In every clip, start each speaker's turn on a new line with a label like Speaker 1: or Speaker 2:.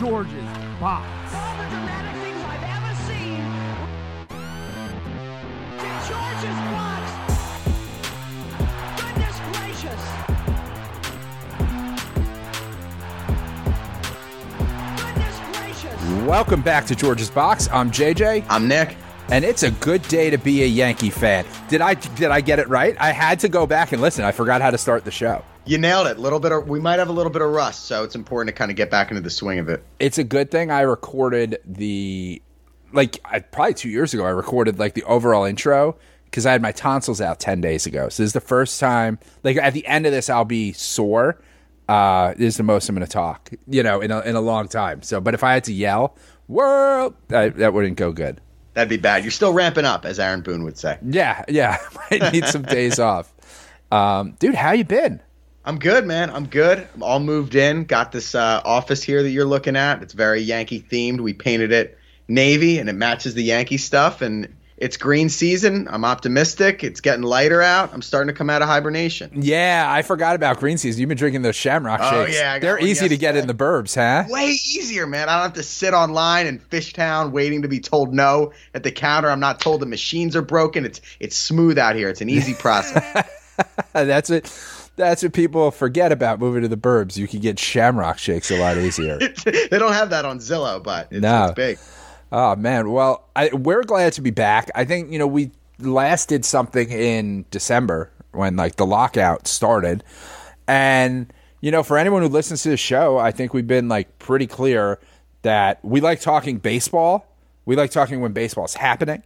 Speaker 1: George's Box.
Speaker 2: All the dramatic things I've ever seen. George's box. Goodness gracious. Goodness gracious.
Speaker 3: Welcome back to George's Box. I'm JJ,
Speaker 4: I'm Nick.
Speaker 3: and it's a good day to be a Yankee fan. Did I did I get it right? I had to go back and listen. I forgot how to start the show.
Speaker 4: You nailed it. A little bit of we might have a little bit of rust, so it's important to kind of get back into the swing of it.
Speaker 3: It's a good thing I recorded the like I, probably two years ago. I recorded like the overall intro because I had my tonsils out ten days ago. So this is the first time. Like at the end of this, I'll be sore. Uh, this is the most I'm going to talk, you know, in a, in a long time. So, but if I had to yell, world, that, that wouldn't go good.
Speaker 4: That'd be bad. You're still ramping up, as Aaron Boone would say.
Speaker 3: Yeah, yeah. Might need some days off. Um, dude, how you been?
Speaker 4: I'm good, man. I'm good. I'm all moved in. Got this uh, office here that you're looking at. It's very Yankee themed. We painted it navy, and it matches the Yankee stuff. And it's green season. I'm optimistic. It's getting lighter out. I'm starting to come out of hibernation.
Speaker 3: Yeah, I forgot about green season. You've been drinking those Shamrock
Speaker 4: Oh,
Speaker 3: shakes.
Speaker 4: yeah,
Speaker 3: They're easy to get in the burbs, huh?
Speaker 4: Way easier, man. I don't have to sit online in Fishtown waiting to be told no at the counter. I'm not told the machines are broken. It's it's smooth out here. It's an easy process.
Speaker 3: That's it. That's what people forget about moving to the burbs. You can get Shamrock shakes a lot easier.
Speaker 4: they don't have that on Zillow, but it's,
Speaker 3: No.
Speaker 4: it's big.
Speaker 3: Oh man, well, I, we're glad to be back. I think you know we last did something in December when like the lockout started, and you know for anyone who listens to the show, I think we've been like pretty clear that we like talking baseball. We like talking when baseball's happening.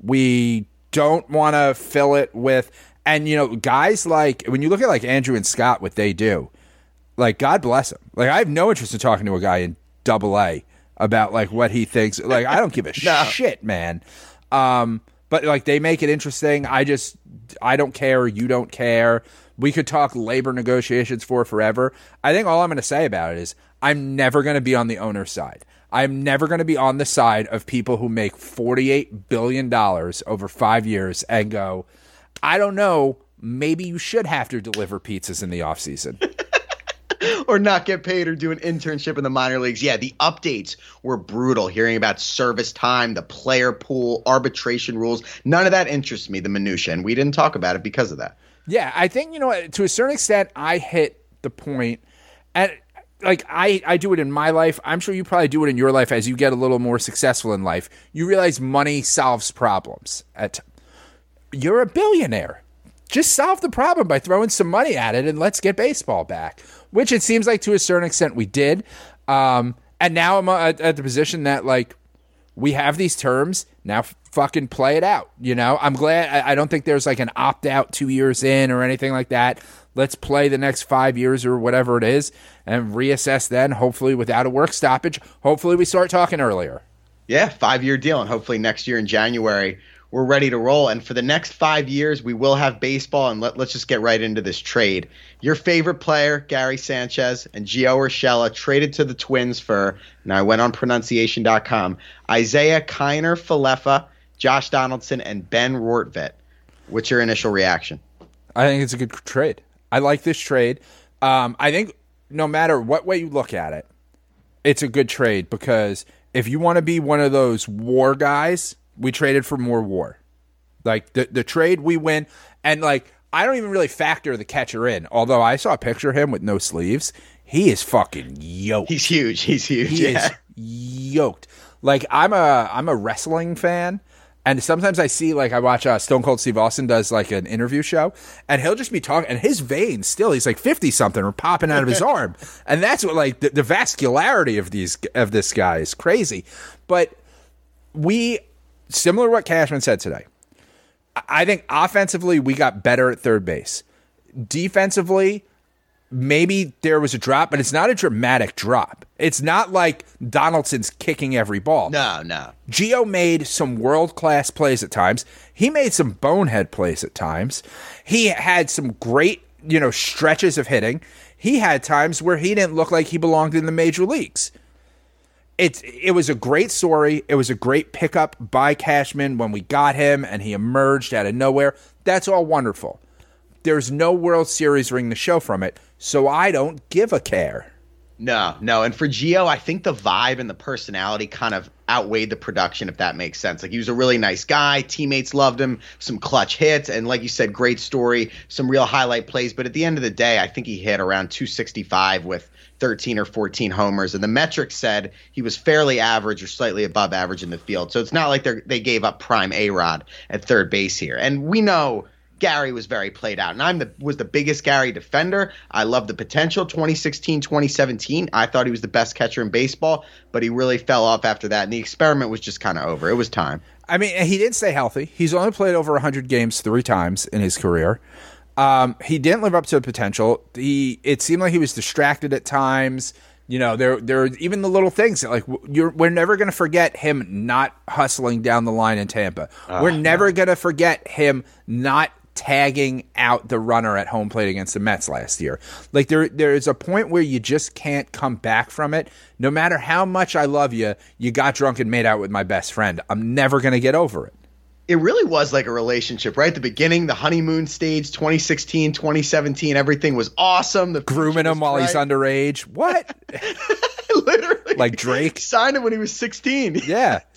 Speaker 3: We don't want to fill it with, and you know, guys like when you look at like Andrew and Scott, what they do, like God bless them. Like I have no interest in talking to a guy in Double A about like what he thinks. Like I don't give a
Speaker 4: No.
Speaker 3: shit, man. Um, but like they make it interesting. I just I don't care. You don't care. We could talk labor negotiations for forever. I think all I'm going to say about it is I'm never going to be on the owner's side. I'm never going to be on the side of people who make $48 billion over five years and go, I don't know, maybe you should have to deliver pizzas in the offseason.
Speaker 4: or not get paid or do an internship in the minor leagues. Yeah, the updates were brutal. Hearing about service time, the player pool, arbitration rules, none of that interests me, the minutia, and we didn't talk about it because of that.
Speaker 3: Yeah, I think you know to a certain extent I hit the point and like I I do it in my life. I'm sure you probably do it in your life as you get a little more successful in life. You realize money solves problems. At you're a billionaire. Just solve the problem by throwing some money at it and let's get baseball back. Which it seems like to a certain extent we did. Um, and now I'm at, at the position that like we have these terms now fucking play it out you know i'm glad I don't think there's like an opt out two years in or anything like that let's play the next five years or whatever it is and reassess then hopefully without a work stoppage hopefully we start talking earlier
Speaker 4: Yeah, five year deal, and hopefully next year in January we're ready to roll. And for the next five years, we will have baseball. And let, let's just get right into this trade. Your favorite player, Gary Sanchez, and Gio Urshela traded to the Twins for. Now I went on pronunciation.com. Isiah Kiner Falefa Josh Donaldson, and Ben Rortvedt. What's your initial reaction?
Speaker 3: I think it's a good trade. I like this trade. Um, I think no matter what way you look at it, it's a good trade because if you want to be one of those war guys, we traded for more war. Like the the trade we win, and like I don't even really factor the catcher in. Although I saw a picture of him with no sleeves, he is fucking yoked.
Speaker 4: He's huge. He's huge.
Speaker 3: He
Speaker 4: yeah.
Speaker 3: is yoked. Like I'm a I'm a wrestling fan, and sometimes I see like I watch uh, Stone Cold Steve Austin does like an interview show, and he'll just be talking, and his veins still he's like fifty something are popping out of his arm, and that's what like the, the vascularity of these of this guy is crazy. But we similar to what Cashman said today. I- I think offensively we got better at third base. Defensively, maybe there was a drop, but it's not a dramatic drop. It's not like Donaldson's kicking every ball.
Speaker 4: No, no.
Speaker 3: Gio made some world class plays at times. He made some bonehead plays at times. He had some great, you know, stretches of hitting. He had times where he didn't look like he belonged in the major leagues. It it was a great story. It was a great pickup by Cashman when we got him and he emerged out of nowhere. That's all wonderful. There's no World Series ring to show from it, so I don't give a care.
Speaker 4: No, no. And for Gio, I think the vibe and the personality kind of outweighed the production, if that makes sense. Like he was a really nice guy. Teammates loved him, some clutch hits, and like you said, great story, some real highlight plays. But at the end of the day, I think he hit around 265 with 13 or 14 homers. And the metrics said he was fairly average or slightly above average in the field. So it's not like they they gave up prime A Rod at third base here. And we know Gary was very played out. And I'm the was the biggest Gary defender. I love the potential. 2016, 2017, I thought he was the best catcher in baseball, but he really fell off after that. And the experiment was just kind of over. It was time.
Speaker 3: I mean, he didn't stay healthy. He's only played over 100 games three times in his career. Um, he didn't live up to the potential. He it seemed like he was distracted at times. You know, there there are even the little things that like you're we're never going to forget him not hustling down the line in Tampa. we're never going to forget him not tagging out the runner at home plate against the Mets last year. Like there there is a point where you just can't come back from it. No matter how much I love you, you got drunk and made out with my best friend. I'm never going to get over it.
Speaker 4: It really was like a relationship, right? At the beginning, the honeymoon stage, 2016, 2017, everything was awesome. The
Speaker 3: Grooming him while he's underage. What?
Speaker 4: Literally.
Speaker 3: Like Drake?
Speaker 4: Signed him when he was 16.
Speaker 3: Yeah.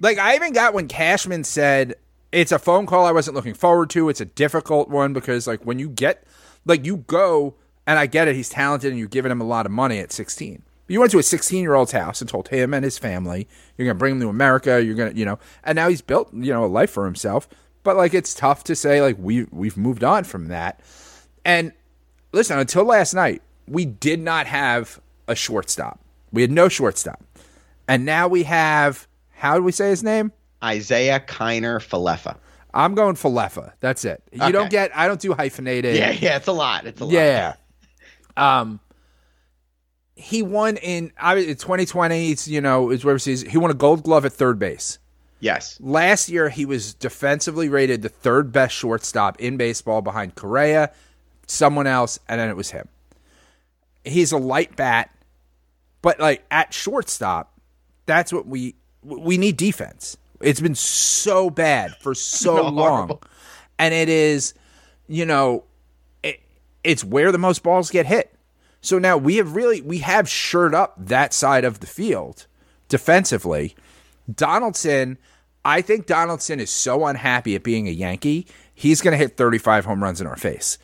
Speaker 3: Like I even got when Cashman said it's a phone call I wasn't looking forward to. It's a difficult one because like when you get like you go and I get it, he's talented and you're giving him a lot of money at 16. You went to a 16 year old's house and told him and his family you're going to bring him to America. You're going to, you know, and now he's built, you know, a life for himself. But like it's tough to say like we we've moved on from that. And listen, until last night, we did not have a shortstop. We had no shortstop. And now we have how do we say his name?
Speaker 4: Isiah Kiner Falefa.
Speaker 3: I'm going Falefa. That's it. You
Speaker 4: Okay.
Speaker 3: don't get I don't do hyphenated.
Speaker 4: Yeah, yeah, it's a lot. It's a lot.
Speaker 3: Yeah. Um he won in I 2020, it's you know, it's whatever season. He won a gold glove at third base.
Speaker 4: Yes.
Speaker 3: Last year, he was defensively rated the third best shortstop in baseball behind Correa, someone else, and then it was him. He's a light bat, but like at shortstop, that's what we we need defense. It's been so bad for so long,
Speaker 4: horrible.
Speaker 3: and it is, you know, it, it's where the most balls get hit. So now we have really we have shored up that side of the field defensively. Donaldson, I think Donaldson is so unhappy at being a Yankee, he's going to hit 35 home runs in our face.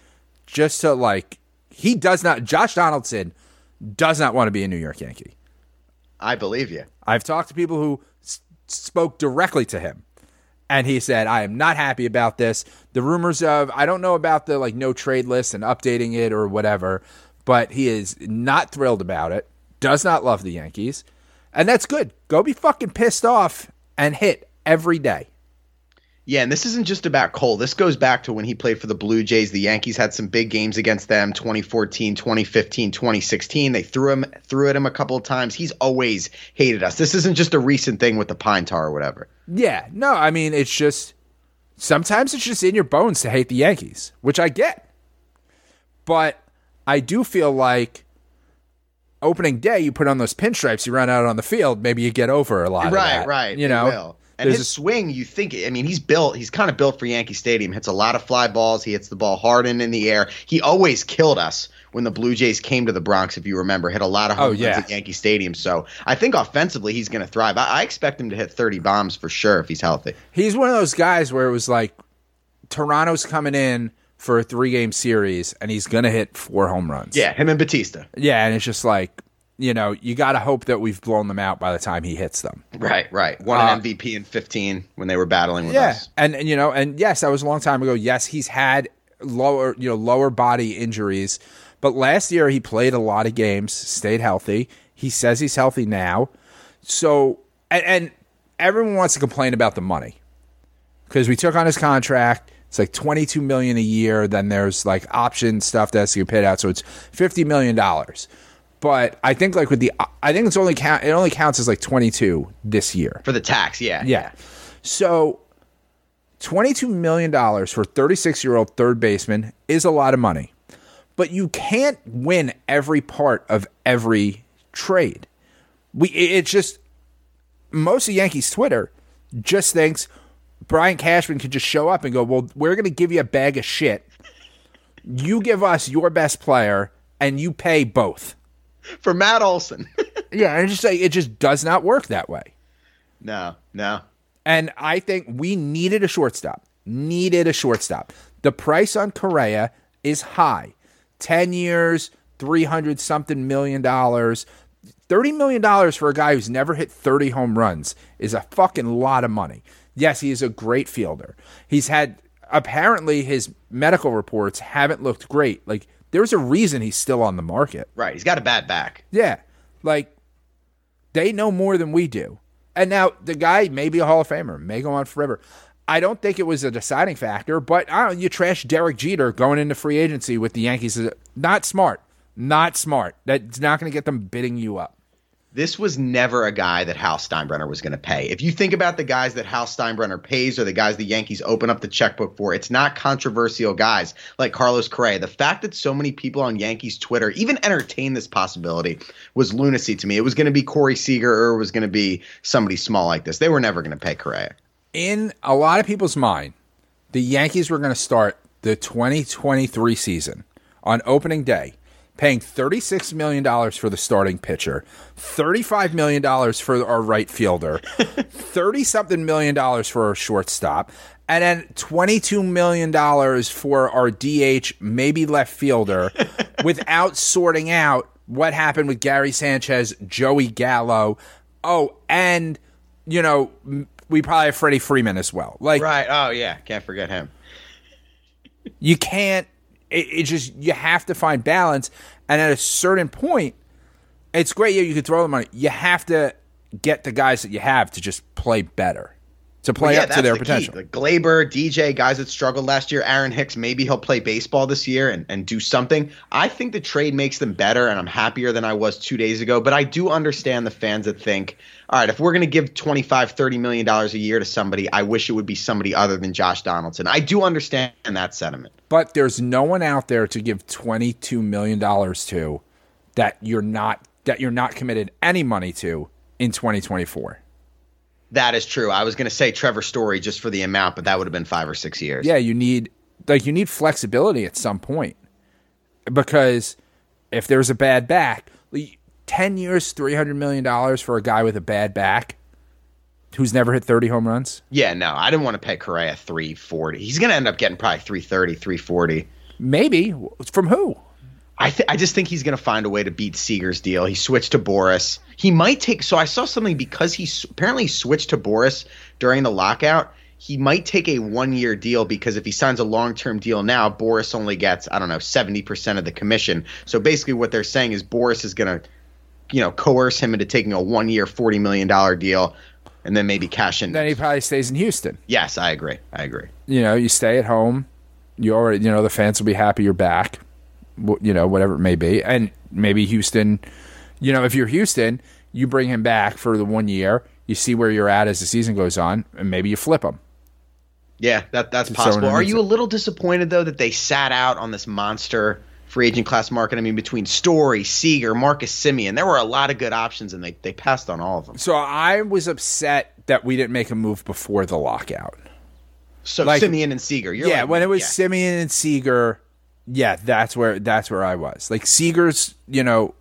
Speaker 3: Just to like, he does not, Josh Donaldson does not want to be a New York Yankee.
Speaker 4: I believe you.
Speaker 3: I've talked to people who spoke directly to him. And he said, I am not happy about this. The rumors of, I don't know about the like no trade list and updating it or whatever, but he is not thrilled about it, does not love the Yankees. And that's good. Go be fucking pissed off and hit every day.
Speaker 4: Yeah, and this isn't just about Cole. This goes back to when he played for the Blue Jays. The Yankees had some big games against them 2014, 2015, 2016. They threw him threw at him a couple of times. He's always hated us. This isn't just a recent thing with the pine tar or whatever.
Speaker 3: Yeah, no, I mean, it's just sometimes it's just in your bones to hate the Yankees, which I get. But I do feel like opening day, you put on those pinstripes, you run out on the field, maybe you get over a lot. of
Speaker 4: Right,
Speaker 3: that,
Speaker 4: right.
Speaker 3: You know.
Speaker 4: And
Speaker 3: There's
Speaker 4: his
Speaker 3: a-
Speaker 4: swing, you think, I mean, he's built, he's kind of built for Yankee Stadium. Hits a lot of fly balls. He hits the ball hard and in the air. He always killed us when the Blue Jays came to the Bronx, if you remember. Hit a lot of oh, home
Speaker 3: Oh,
Speaker 4: runs
Speaker 3: yeah.
Speaker 4: at Yankee Stadium. So I think offensively, he's going to thrive. I, I expect him to hit 30 bombs for sure if he's healthy.
Speaker 3: He's one of those guys where it was like Toronto's coming in for a three game series and he's gonna hit four home runs.
Speaker 4: Yeah, him and Bautista.
Speaker 3: Yeah, and it's just like, you know, you gotta hope that we've blown them out by the time he hits them.
Speaker 4: Right, right. Won
Speaker 3: Uh,
Speaker 4: an MVP in 15 when they were battling with
Speaker 3: Yeah.
Speaker 4: us.
Speaker 3: And and you know, and yes, that was a long time ago. Yes, he's had lower, you know, lower body injuries. But last year he played a lot of games, stayed healthy. He says he's healthy now. So and, and everyone wants to complain about the money. Because we took on his contract. It's like twenty two million a year. Then there's like option stuff that has to get paid out. So it's fifty million dollars. But I think like with the I think it's only count it only counts as like twenty two this year.
Speaker 4: For the tax, yeah.
Speaker 3: Yeah. So $22 million for 36 year old third baseman is a lot of money. But you can't win every part of every trade. We it's just most of Yankees Twitter just thinks Brian Cashman could just show up and go, Well, we're gonna give you a bag of shit. You give us your best player and you pay both.
Speaker 4: For Matt Olson.
Speaker 3: Yeah, and just like it just does not work that way.
Speaker 4: no, no.
Speaker 3: And I think we needed a shortstop. Needed a shortstop. The price on Correa is high. 10 years, 300 something million dollars. $30 million for a guy who's never hit 30 home runs is a fucking lot of money. Yes, he is a great fielder. He's had, apparently, his medical reports haven't looked great. Like, there's a reason he's still on the market.
Speaker 4: Right. He's got a bad back.
Speaker 3: Yeah. Like they know more than we do. And now the guy may be a Hall of Famer, may go on forever. I don't think it was a deciding factor, but I don't you trash Derek Jeter going into free agency with the Yankees. is Not smart. Not smart. That's not going to get them bidding you up.
Speaker 4: This was never a guy that Hal Steinbrenner was going to pay. If you think about the guys that Hal Steinbrenner pays or the guys the Yankees open up the checkbook for, it's not controversial guys like Carlos Correa. The fact that so many people on Yankees Twitter even entertained this possibility was lunacy to me. It was going to be Corey Seager or it was going to be somebody small like this. They were never going to pay Correa.
Speaker 3: In a lot of people's mind, the Yankees were going to start the 2023 season on opening day, paying $36 million for the starting pitcher, $35 million for our right fielder, 30 something million dollars for our shortstop, and then $22 million for our DH, maybe left fielder, without sorting out what happened with Gary Sanchez, Joey Gallo. Oh, and, you know, we probably have Freddie Freeman as well. Like,
Speaker 4: Right. Oh, yeah. Can't forget him.
Speaker 3: you can't it, it just you have to find balance. And at a certain point it's great yeah you can throw the money you have to get the guys that you have to just play better to play
Speaker 4: yeah,
Speaker 3: up to their
Speaker 4: the key.
Speaker 3: potential
Speaker 4: Like Gleyber, DJ, guys that struggled last year. Aaron Hicks, maybe he'll play baseball this year and, and do something. I think the trade makes them better, and I'm happier than I was two days ago. But I do understand the fans that think, all right, if we're going to give 25, 30 million dollars a year to somebody, I wish it would be somebody other than Josh Donaldson. I do understand that sentiment.
Speaker 3: but there's no one out there to give 22 million dollars to that you're not that you're not committed any money to in 2024
Speaker 4: That is true. I was going to say Trevor Story just for the amount, but that would have been five or six years.
Speaker 3: yeah, you need like you need flexibility at some point because if there's a bad back, ten years, three hundred million dollars for a guy with a bad back who's never hit thirty home runs,
Speaker 4: Yeah, no, I didn't want to pay Correa 340. He's going to end up getting probably 330, 340.
Speaker 3: maybe from who?
Speaker 4: I th- I just think he's going to find a way to beat Seager's deal. He switched to Boras. He might take. So I saw something because he apparently switched to Boras during the lockout. He might take a one year deal because if he signs a long term deal now, Boras only gets I don't know seventy percent of the commission. So basically, what they're saying is Boras is going to, you know, coerce him into taking a one year forty million dollar deal, and then maybe cash in.
Speaker 3: Then he probably stays in Houston.
Speaker 4: yes, I agree. I agree.
Speaker 3: You know, you stay at home. You already, you know, the fans will be happy you're back. You know, whatever it may be, and maybe Houston. You know, if you're Houston, you bring him back for the one year. You see where you're at as the season goes on, and maybe you flip him.
Speaker 4: Yeah, that that's possible. Are you a little disappointed though that they sat out on this monster free agent class market? I mean, between Story, Seager, Marcus Semien, there were a lot of good options, and they they passed on all of them.
Speaker 3: So I was upset that we didn't make a move before the lockout.
Speaker 4: So
Speaker 3: Like-
Speaker 4: Semien and Seager. You're
Speaker 3: yeah,
Speaker 4: like,
Speaker 3: when it was
Speaker 4: yeah.
Speaker 3: Semien and Seager, yeah, that's where that's where I was. Like Seager's, you know,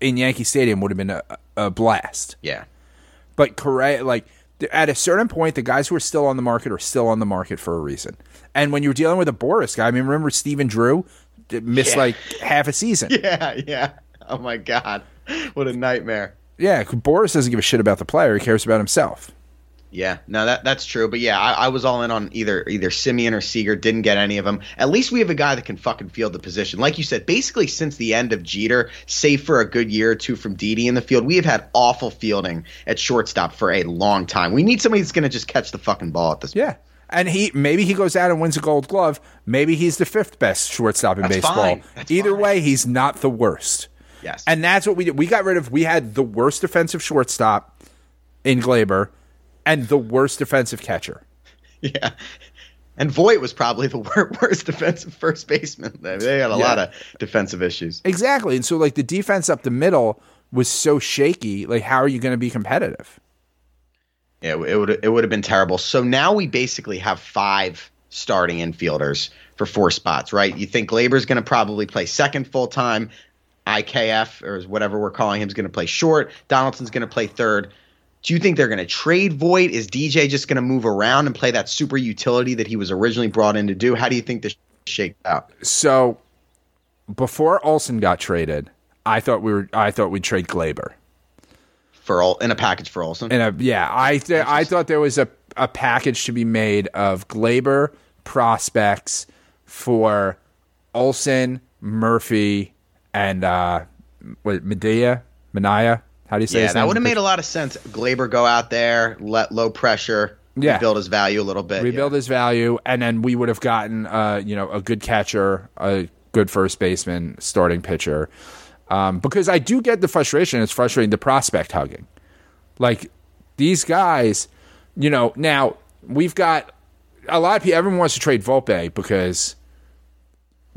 Speaker 3: in Yankee Stadium would have been a, a blast.
Speaker 4: yeah.
Speaker 3: But correct, like at a certain point, the guys who are still on the market are still on the market for a reason. And when you're dealing with a Boras guy, I mean, remember Stephen Drew missed
Speaker 4: Yeah.
Speaker 3: like half a season.
Speaker 4: Yeah, yeah. Oh my god. What a nightmare.
Speaker 3: Yeah, Boras doesn't give a shit about the player; he cares about himself.
Speaker 4: Yeah, no, that that's true. But yeah, I, I was all in on either either Semien or Seager. Didn't get any of them. At least we have a guy that can fucking field the position. Like you said, basically since the end of Jeter, save for a good year or two from Didi in the field, we have had awful fielding at shortstop for a long time. We need somebody that's going to just catch the fucking ball at this.
Speaker 3: Yeah. And he maybe he goes out and wins a gold glove. Maybe he's the fifth best shortstop in
Speaker 4: That's
Speaker 3: baseball. Either
Speaker 4: fine.
Speaker 3: way, he's not the worst.
Speaker 4: Yes.
Speaker 3: And that's what we did. We got rid of we had the worst defensive shortstop in Gleyber and the worst defensive catcher.
Speaker 4: yeah. And Voit was probably the worst defensive first baseman. They had a
Speaker 3: Yeah.
Speaker 4: lot of defensive issues.
Speaker 3: Exactly. And so like the defense up the middle was so shaky. Like how are you going to be competitive?
Speaker 4: Yeah, it would it would have been terrible. So now we basically have five starting infielders for four spots, right? You think Gleyber's going to probably play second full time, IKF or whatever we're calling him is going to play short. Donaldson's going to play third. Do you think they're going to trade Voit? Is DJ just going to move around and play that super utility that he was originally brought in to do? How do you think this shakes out?
Speaker 3: So before Olson got traded, I thought we were I thought we'd trade Gleyber.
Speaker 4: For all in a package for Olson,
Speaker 3: And a, yeah, I th- I thought there was a, a package to be made of Gleyber prospects for Olson, Murphy, and uh, what Medea, Manaea. How do you say?
Speaker 4: yeah, that would have made a lot of sense. Gleyber go out there, let low pressure,
Speaker 3: Yeah.
Speaker 4: rebuild his value a little bit.
Speaker 3: rebuild his value, and then we would have gotten uh, you know a good catcher, a good first baseman, starting pitcher. Um, because I do get the frustration. It's frustrating the prospect hugging. Like these guys, you know. Now we've got a lot of people. Everyone wants to trade Volpe because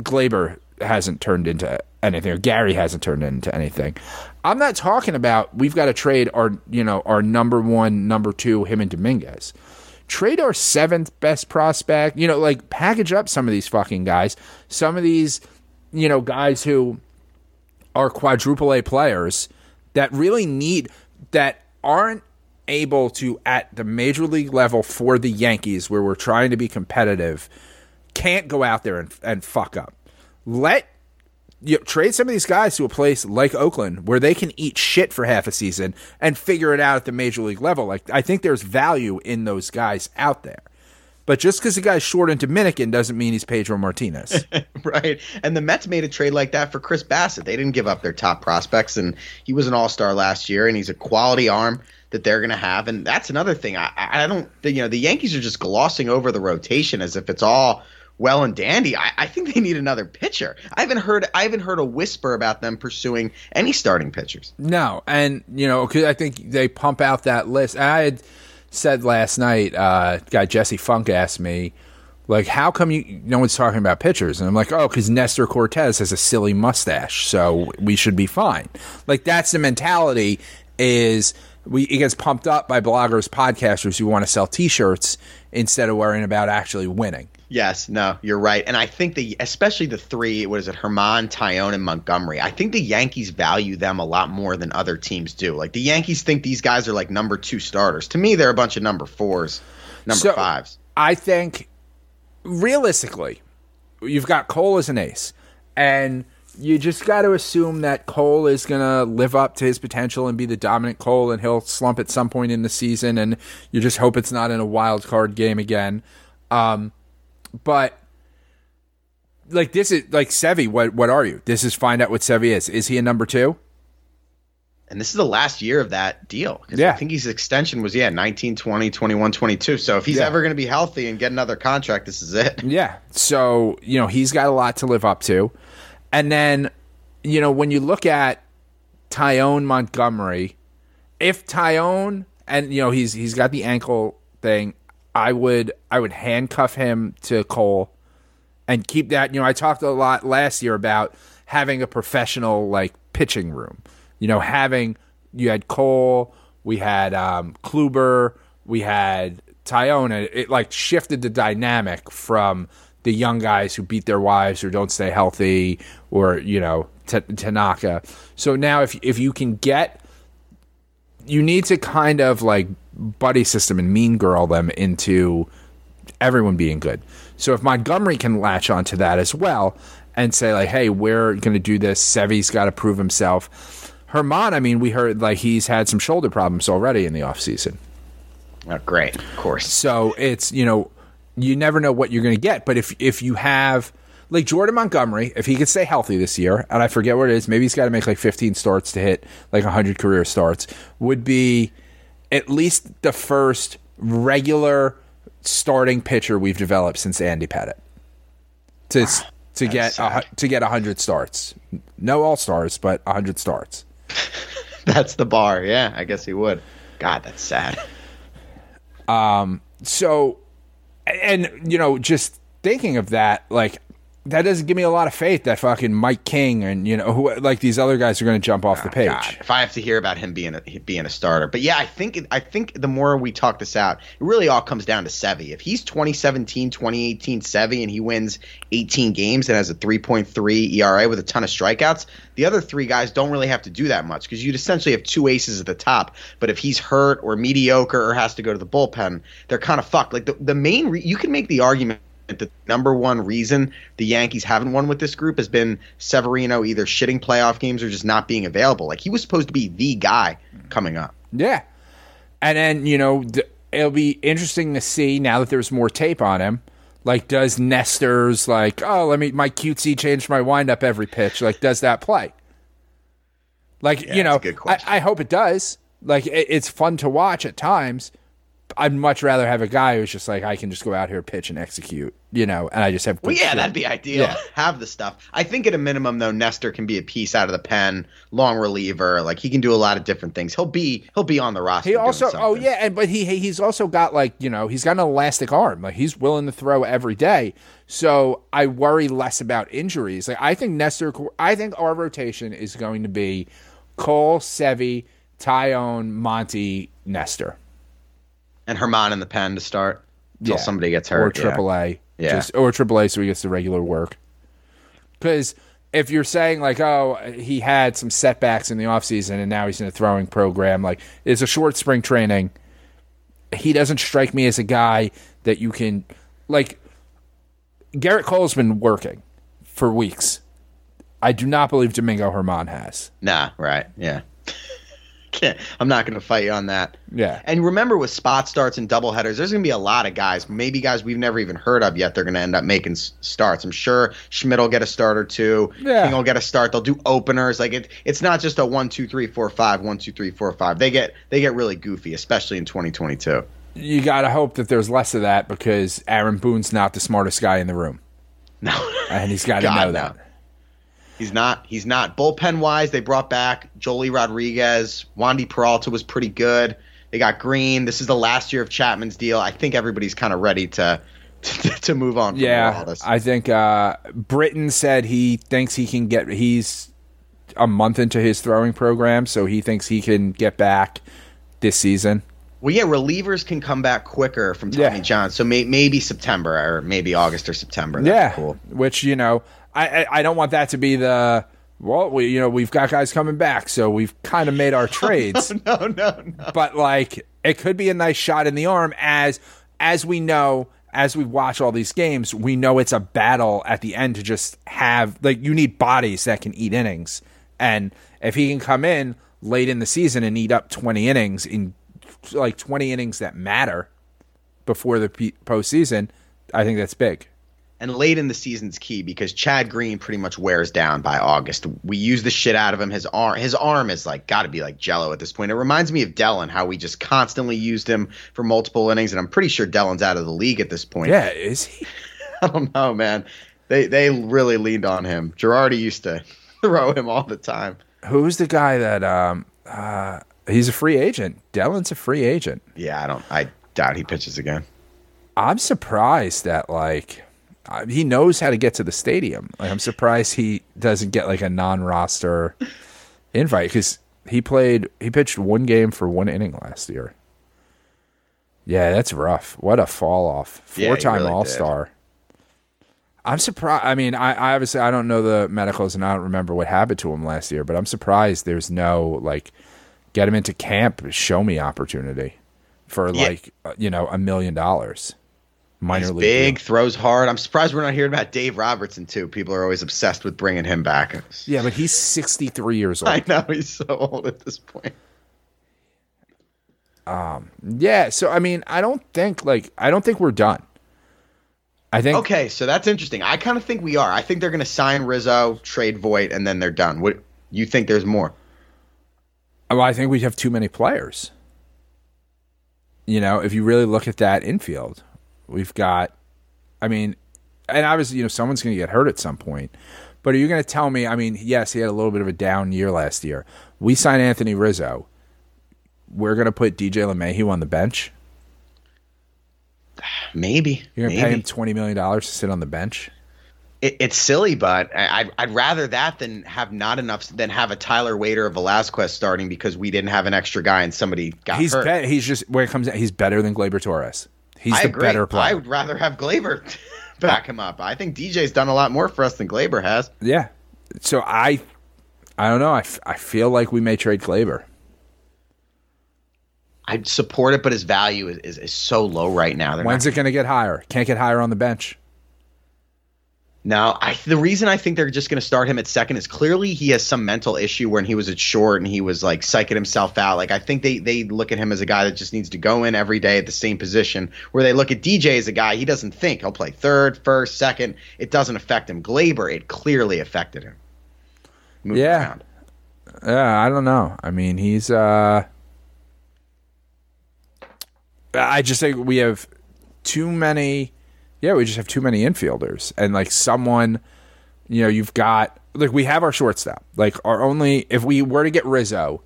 Speaker 3: Gleyber hasn't turned into anything, or Gary hasn't turned into anything. I'm not talking about we've got to trade our, you know, our number one, number two, him and Dominguez. Trade our seventh best prospect. You know, like package up some of these fucking guys. Some of these, you know, guys who are quadruple A players that really need that aren't able to at the major league level for the Yankees where we're trying to be competitive can't go out there and, and fuck up. Let you know, trade some of these guys to a place like Oakland where they can eat shit for half a season and figure it out at the major league level. Like I think there's value in those guys out there. But just because the guy's short and Dominican doesn't mean he's Pedro Martinez.
Speaker 4: right? And the Mets made a trade like that for Chris Bassitt. They didn't give up their top prospects, and he was an All Star last year, and he's a quality arm that they're going to have. And that's another thing. I, I don't, you know, the Yankees are just glossing over the rotation as if it's all well and dandy. I, I think they need another pitcher. I haven't heard, I haven't heard a whisper about them pursuing any starting pitchers.
Speaker 3: No, and you know, I think they pump out that list. I had said last night, uh, guy Jesse Funk asked me, like, how come you no one's talking about pitchers? And I'm like, oh, because Nestor Cortes has a silly mustache, so we should be fine. Like that's the mentality. Is we it gets pumped up by bloggers, podcasters who want to sell T-shirts instead of worrying about actually winning.
Speaker 4: Yes, no, you're right. And I think the especially the three, what is it, Germán, Taillon, and Montgomery. I think the Yankees value them a lot more than other teams do. Like the Yankees think these guys are like number two starters. To me, they're a bunch of number fours, number
Speaker 3: So-
Speaker 4: fives.
Speaker 3: I think realistically, you've got Cole as an ace, and you just got to assume that Cole is going to live up to his potential and be the dominant Cole, and he'll slump at some point in the season, and you just hope it's not in a wild card game again. Um, but like this is like Sevi. What what are you? This is find out what Sevi is. Is he a number two?
Speaker 4: And this is the last year of that deal.
Speaker 3: Yeah.
Speaker 4: I think his extension was, yeah, 19, 20, 21, 22. So if he's
Speaker 3: Yeah.
Speaker 4: ever going to be healthy and get another contract, this is it.
Speaker 3: Yeah. So, you know, he's got a lot to live up to. And then, you know, when you look at Taillon Montgomery, if Taillon and you know, he's he's got the ankle thing, I would I would handcuff him to Cole and keep that, you know, I talked a lot last year about having a professional like pitching room. You know, having you had Cole, we had um Kluber, we had Taillon. It, like shifted the dynamic from the young guys who beat their wives or don't stay healthy, or you know T- Tanaka. So now, if if you can get, you need to kind of like buddy system and mean girl them into everyone being good. So if Montgomery can latch onto that as well and say like, hey, we're going to do this. Sevy's got to prove himself. Germán, I mean, we heard like he's had some shoulder problems already in the offseason.
Speaker 4: Oh, great, of course.
Speaker 3: So it's you know you never know what you're going to get. But if if you have like Jordan Montgomery, if he could stay healthy this year, and I forget what it is, maybe he's got to make like 15 starts to hit like 100 career starts, would be at least the first regular starting pitcher we've developed since Andy Pettitte to to get a, to get 100 starts. No all stars, but 100 starts.
Speaker 4: That's the bar. Yeah, I guess he would. God, that's sad. Um.
Speaker 3: So and you know just thinking of that like that doesn't give me a lot of faith that fucking Mike King and you know who like these other guys are going to jump off the page.
Speaker 4: Oh, God, if I have to hear about him being a being a starter, but yeah, I think I think the more we talk this out, it really all comes down to Sevy. If he's 2017, 2018 Sevy, and he wins 18 games and has a 3.3 ERA with a ton of strikeouts, the other three guys don't really have to do that much because you'd essentially have two aces at the top. But if he's hurt or mediocre or has to go to the bullpen, they're kind of fucked. Like the the main re- you can make the argument the number one reason the Yankees haven't won with this group has been Severino either shitting playoff games or just not being available. Like he was supposed to be the guy coming up.
Speaker 3: Yeah. And then, you know, it'll be interesting to see now that there's more tape on him. Like, does Nestor's, like, oh, let me, my cutesy change my windup every pitch? Like, does that play? Like, you know, I. I hope it does. Like, it, it's fun to watch at times. I'd much rather have a guy who's just like, I can just go out here, pitch, and execute, you know, and I just have.
Speaker 4: Well, yeah,
Speaker 3: feel.
Speaker 4: that'd be ideal.
Speaker 3: Yeah.
Speaker 4: Have the stuff. I think at a minimum though, Nestor can be a piece out of the pen, long reliever. Like he can do a lot of different things. He'll be he'll be on the roster.
Speaker 3: He also, oh yeah, and but he he- he's also got like you know he's got an elastic arm. Like he's willing to throw every day. So I worry less about injuries. Like I think Nestor, I think our rotation is going to be Cole, Sevy, Taillon, Monty, Nestor,
Speaker 4: and Germán in the pen to start until
Speaker 3: Yeah.
Speaker 4: somebody gets hurt. Or
Speaker 3: Triple A,
Speaker 4: Yeah.
Speaker 3: just or Triple A, so he gets the regular work. Because if you're saying like, oh, he had some setbacks in the offseason and now he's in a throwing program, like it's a short spring training. He doesn't strike me as a guy that you can like. Gerrit Cole's been working for weeks. I do not believe Domingo Germán has.
Speaker 4: Nah, right. Yeah. Can't, I'm not going to fight you on that.
Speaker 3: Yeah.
Speaker 4: And remember, with spot starts and double headers, there's going to be a lot of guys, maybe guys we've never even heard of yet. They're going to end up making s- starts. I'm sure Schmidt will get a start or two.
Speaker 3: Yeah.
Speaker 4: King will get a start. They'll do openers. Like it, it's not just a one, two, three, four, five, one, two, three, four, five. They get they get really goofy, especially in 2022.
Speaker 3: You got to hope that there's less of that because Aaron Boone's not the smartest guy in the room,
Speaker 4: No,
Speaker 3: and he's got to know
Speaker 4: no.
Speaker 3: that.
Speaker 4: He's not. He's not. Bullpen wise, they brought back Joely Rodriguez. Wandy Peralta was pretty good. They got Green. This is the last year of Chapman's deal. I think everybody's kind of ready to, to to move on. From
Speaker 3: Yeah. I think uh, Britton said he thinks he can get. He's a month into his throwing program, so he thinks he can get back this season.
Speaker 4: well, yeah, relievers can come back quicker from Tommy
Speaker 3: Yeah.
Speaker 4: John. So may, maybe September or maybe August or September. That'd
Speaker 3: yeah,
Speaker 4: cool.
Speaker 3: which you know, I, I I don't want that to be the well, we you know we've got guys coming back, so we've kind of made our trades.
Speaker 4: No, no, no.
Speaker 3: but like it could be a nice shot in the arm as as we know as we watch all these games we know it's a battle at the end to just have like you need bodies that can eat innings and if he can come in late in the season and eat up 20 innings in like 20 innings that matter before the p- postseason i think that's big
Speaker 4: And late in the season's key because Chad Green pretty much wears down by August. We use the shit out of him. His arm, his arm is like got to be like Jello at this point. It reminds me of Dellin, how we just constantly used him for multiple innings, and I'm pretty sure Dellin's out of the league at this point.
Speaker 3: yeah is he
Speaker 4: I don't know, man. They they really leaned on him. Girardi used to throw him all the time.
Speaker 3: who's the guy that um uh he's a free agent Dellin's a free agent
Speaker 4: Yeah, I don't. I doubt he pitches again.
Speaker 3: I'm surprised that like he knows how to get to the stadium. Like I'm surprised he doesn't get like a non-roster invite because he played he pitched one game for one inning last year. Yeah, that's rough. What a fall off. Four time
Speaker 4: really.
Speaker 3: All Star. I'm surprised. I mean, I, I obviously I don't know the medicals and I don't remember what happened to him last year, but I'm surprised there's no like get him into camp, show me opportunity for
Speaker 4: Yeah.
Speaker 3: like uh, you know a million dollars. Minor
Speaker 4: He's
Speaker 3: league
Speaker 4: big,
Speaker 3: deal.
Speaker 4: throws hard. I'm surprised we're not hearing about Dave Robertson too. People are always obsessed with bringing him back.
Speaker 3: Yeah, but he's 63 years old.
Speaker 4: I know he's so old at this point. Um.
Speaker 3: Yeah, so I mean, I don't think like I don't think we're done. I think
Speaker 4: Okay, so that's interesting. I kind of think we are. I think they're going to sign Rizzo, trade Voit, and then they're done. What you think? There's more?
Speaker 3: Well, I think we have too many players. You know, if you really look at that infield, we've got. I mean, and obviously, you know, someone's going to get hurt at some point. But are you going to tell me? I mean, yes, he had a little bit of a down year last year. We signed Anthony Rizzo. We're going to put DJ LeMahieu on the bench.
Speaker 4: Maybe.
Speaker 3: You're going to pay him twenty million dollars to sit on the bench.
Speaker 4: It, it's silly, but I, I'd, I'd rather that than have not enough than have a Tyler Waiter of Velasquez starting because we didn't have an extra guy and somebody got
Speaker 3: He's
Speaker 4: hurt.
Speaker 3: be- he's just where it comes. He's better than Gleyber Torres. He's
Speaker 4: I
Speaker 3: the
Speaker 4: agree.
Speaker 3: better player.
Speaker 4: I would rather have Gleyber back him up. I think DJ's done a lot more for us than Gleyber has.
Speaker 3: Yeah. So I, I don't know. I, f- I feel like we may trade Gleyber.
Speaker 4: I'd support it, but his value is, is, is so low right now. They're
Speaker 3: When's
Speaker 4: not,
Speaker 3: it going to get higher? Can't get higher on the bench.
Speaker 4: No, I, the reason I think they're just going to start him at second is clearly he has some mental issue when he was at short and he was like psyching himself out. Like I think they they look at him as a guy that just needs to go in every day at the same position. Where they look at DJ as a guy he doesn't think he'll play third, first, second. It doesn't affect him. Gleyber, it clearly affected him. Moving
Speaker 3: Yeah.
Speaker 4: around.
Speaker 3: Yeah, I don't know. I mean, he's. uh I just think we have too many. Yeah, we just have too many infielders, and like someone, you know, you've got like we have our shortstop. Like our only if we were to get Rizzo,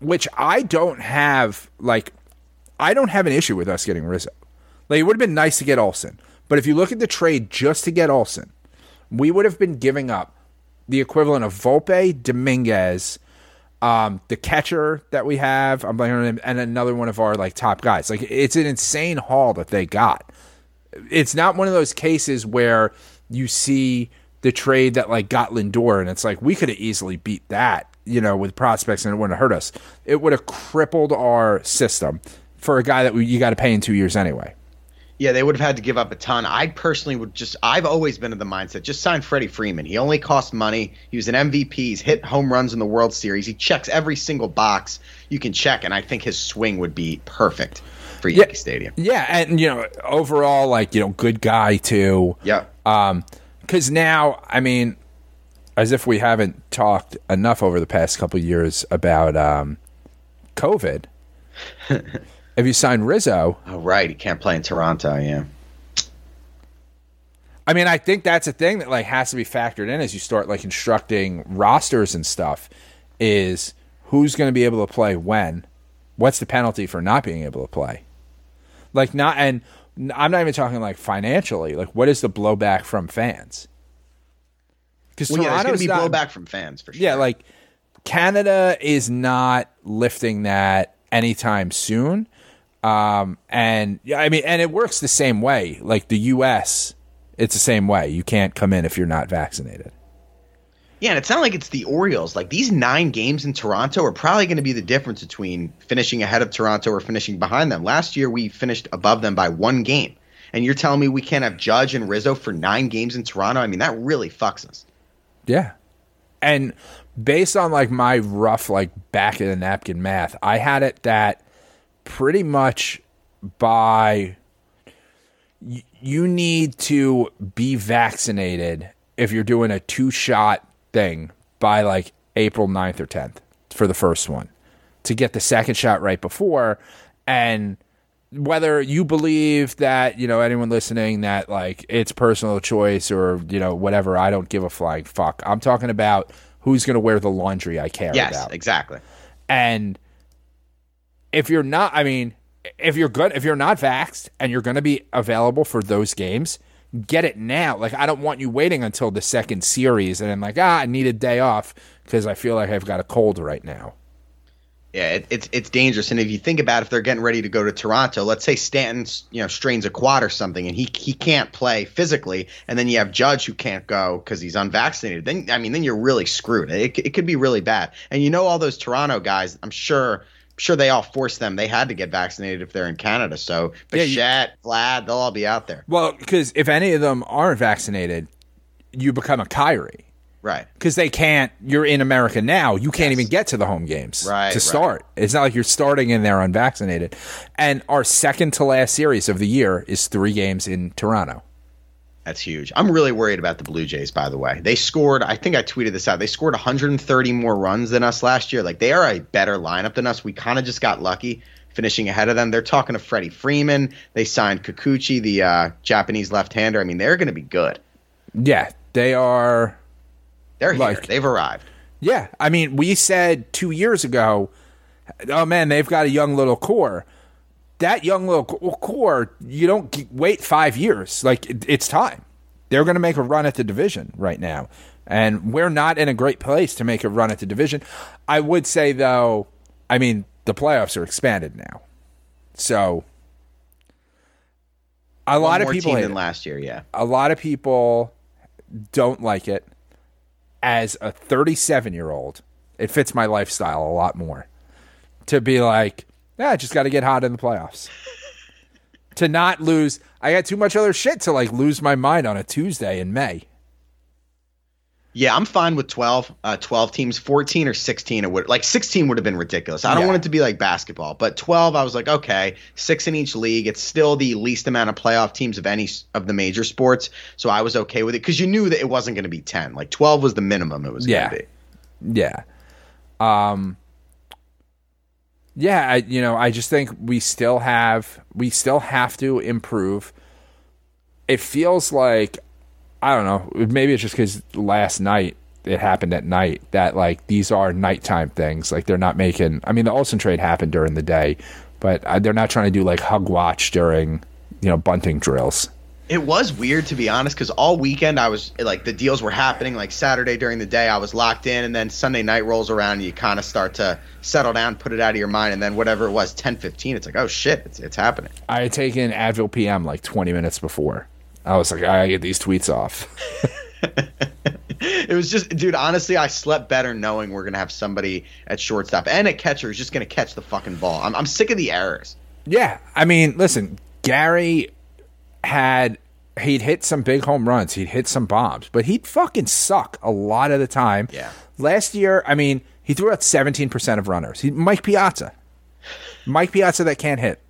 Speaker 3: which I don't have like I don't have an issue with us getting Rizzo. Like it would have been nice to get Olson, but if you look at the trade just to get Olson, we would have been giving up the equivalent of Volpe, Dominguez, um, the catcher that we have, I'm blanking on him, and another one of our like top guys. Like it's an insane haul that they got. It's not one of those cases where you see the trade that like got Lindor, and it's like we could have easily beat that, you know, with prospects, and it wouldn't have hurt us. It would have crippled our system for a guy that we, you got to pay in two years anyway.
Speaker 4: Yeah, they would have had to give up a ton. I personally would just. I've always been of the mindset just sign Freddie Freeman. He only cost money. He was an MVP. He's hit home runs in the World Series. He checks every single box you can check, and I think his swing would be perfect for Yankee Stadium.
Speaker 3: Yeah, and you know, overall, like you know, good guy too.
Speaker 4: Yeah.
Speaker 3: Um, because now, I mean, as if we haven't talked enough over the past couple of years about um, COVID. if you signed Rizzo,
Speaker 4: Oh, right. He can't play in Toronto. Yeah.
Speaker 3: I mean, I think that's a thing that like has to be factored in as you start like instructing rosters and stuff. Is who's going to be able to play when? What's the penalty for not being able to play? Like not, and I'm not even talking like financially. Like, what is the blowback from fans? Because
Speaker 4: Well, yeah, there's going to be
Speaker 3: not,
Speaker 4: blowback from fans for sure.
Speaker 3: Yeah, like Canada is not lifting that anytime soon. Um, and yeah, I mean, and it works the same way. Like the U.S., it's the same way. You can't come in if you're not vaccinated.
Speaker 4: Yeah, and it's not like it's the Orioles. Like these nine games in Toronto are probably going to be the difference between finishing ahead of Toronto or finishing behind them. Last year we finished above them by one game. And you're telling me we can't have Judge and Rizzo for nine games in Toronto? I mean, that really fucks us.
Speaker 3: Yeah. And based on like my rough like back of the napkin math, I had it that pretty much by you need to be vaccinated if you're doing a two shot thing by like April 9th or 10th for the first one to get the second shot right before. And whether you believe that you know anyone listening that like it's personal choice or you know whatever i don't give a flying fuck. I'm talking about who's going to wear the laundry i care
Speaker 4: Yes,
Speaker 3: about.
Speaker 4: Yes, exactly.
Speaker 3: and if you're not i mean if you're good if you're not vaxxed and you're going to be available for those games get it now like i don't want you waiting until the second series and I'm like ah i need a day off because i feel like i've got a cold right now
Speaker 4: Yeah, it, it's it's dangerous. And if you think about if they're getting ready to go to Toronto, let's say Stanton, you know, strains a quad or something, and he he can't play physically, and then you have Judge who can't go because he's unvaccinated. Then I mean, then you're really screwed. It it could be really bad. And you know, all those Toronto guys, I'm sure. Sure, they all forced them. They had to get vaccinated if they're in Canada. So
Speaker 3: Yeah, you-
Speaker 4: Bichette, Vlad, they'll all be out there.
Speaker 3: Well, because if any of them aren't vaccinated, you become a Kyrie.
Speaker 4: Right.
Speaker 3: Because they can't, you're in America now. You can't even get to the home games
Speaker 4: Right,
Speaker 3: to
Speaker 4: right.
Speaker 3: start. It's not like you're starting in there unvaccinated. And our second to last series of the year is three games in Toronto.
Speaker 4: That's huge. I'm really worried about the Blue Jays, by the way. They scored, I think I tweeted this out. They scored 130 more runs than us last year. Like, they are a better lineup than us. We kind of just got lucky finishing ahead of them. They're talking to Freddie Freeman. They signed Kikuchi, the uh, Japanese left hander. I mean, they're going to be good.
Speaker 3: Yeah, they are.
Speaker 4: They're here.
Speaker 3: Like-
Speaker 4: They've arrived.
Speaker 3: Yeah, I mean, we said two years ago, oh man, they've got a young little core. That young little core, you don't wait five years. Like it, it's time. They're going to make a run at the division right now, and we're not in a great place to make a run at the division. I would say though, I mean, the playoffs are expanded now, so a lot
Speaker 4: One
Speaker 3: of people
Speaker 4: than last year, yeah.
Speaker 3: a lot of people don't like it. As a 37 year old, it fits my lifestyle a lot more to be like, yeah, I just got to get hot in the playoffs. to not lose, I got too much other shit to like lose my mind on a Tuesday in May.
Speaker 4: Yeah, I'm fine with 12, uh, 12 teams. 14 or 16, it would like 16 would have been ridiculous. I don't
Speaker 3: Yeah.
Speaker 4: want it to be like basketball, but 12, I was like, okay, six in each league. It's still the least amount of playoff teams of any of the major sports, so I was okay with it because you knew that it wasn't going to be 10. Like 12 was the minimum it was
Speaker 3: Yeah.
Speaker 4: going to be.
Speaker 3: Yeah. Um Yeah, I you know, I just think we still have we still have to improve. It feels like I don't know, maybe it's just cuz last night it happened at night that like these are nighttime things. Like they're not making I mean the Olson trade happened during the day, but uh, they're not trying to do like hug watch during, you know, bunting drills.
Speaker 4: It was weird to be honest because all weekend I was like the deals were happening. Like Saturday during the day I was locked in, and then Sunday night rolls around and you kind of start to settle down, put it out of your mind, and then whatever it was, 10, 15, it's like oh shit, it's it's happening.
Speaker 3: I had taken Advil PM like 20 minutes before. I was like, I gotta get these tweets off.
Speaker 4: It was just, dude. Honestly, I slept better knowing we're gonna have somebody at shortstop and a catcher who's just gonna catch the fucking ball. I'm, I'm sick of the errors.
Speaker 3: Yeah, I mean, listen, Gary had he'd hit some big home runs, he'd hit some bombs, but he'd fucking suck a lot of the time.
Speaker 4: Yeah.
Speaker 3: Last year, I mean, he threw out seventeen percent of runners. He, Mike Piazza, Mike Piazza that can't hit.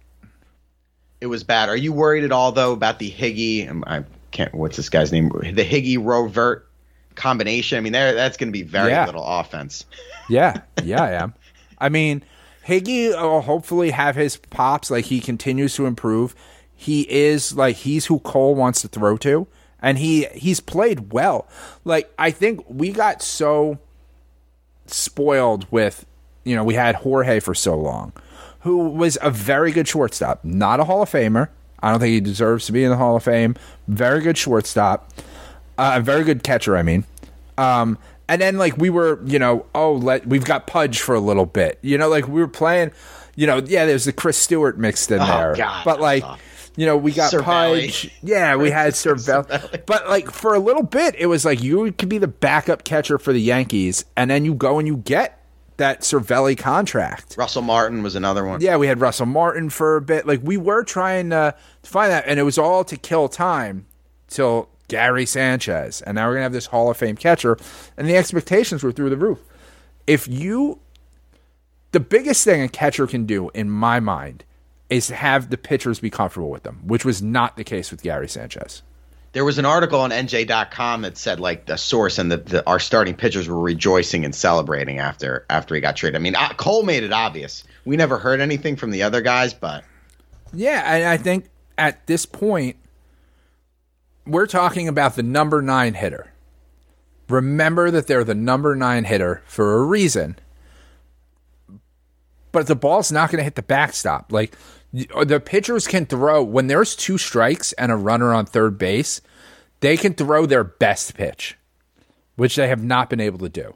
Speaker 4: It was bad. Are you worried at all though about the Higgy? um, I can't. What's this guy's name? The Higgy Rortvedt combination. I mean, there that's gonna be very
Speaker 3: Yeah.
Speaker 4: little offense.
Speaker 3: Yeah, yeah, I am. I mean, Higgy will hopefully have his pops. Like he continues to improve. He is like he's who Cole wants to throw to, and he he's played well. Like I think we got so spoiled with, you know, we had Jorge for so long, who was a very good shortstop, not a Hall of Famer. I don't think he deserves to be in the Hall of Fame. Very good shortstop, uh, a very good catcher. I mean, um, and then like we were, you know, oh, let we've got Pudge for a little bit. You know, like we were playing, you know, yeah, there's the Chris Stewart mixed in
Speaker 4: Oh,
Speaker 3: there,
Speaker 4: God,
Speaker 3: but like.
Speaker 4: awful.
Speaker 3: You know, we got
Speaker 4: Cervelli.
Speaker 3: Pudge. Yeah, we had Cervelli. But like for a little bit, it was like you could be the backup catcher for the Yankees, and then you go and you get that Cervelli contract.
Speaker 4: Russell Martin was another one.
Speaker 3: Yeah, we had Russell Martin for a bit. Like we were trying to find that, and it was all to kill time till Gary Sanchez, and now we're gonna have this Hall of Fame catcher, and the expectations were through the roof. If you, the biggest thing a catcher can do, in my mind, is to have the pitchers be comfortable with them, which was not the case with Gary Sanchez.
Speaker 4: There was an article on NJ.com that said like the source and the, the our starting pitchers were rejoicing and celebrating after after he got traded. I mean, uh, Cole made it obvious. We never heard anything from the other guys, but
Speaker 3: Yeah, and I think at this point, we're talking about the number nine hitter. Remember that they're the number nine hitter for a reason. But the ball's not going to hit the backstop. Like uh, the pitchers can throw when there's two strikes and a runner on third base, they can throw their best pitch, which they have not been able to do.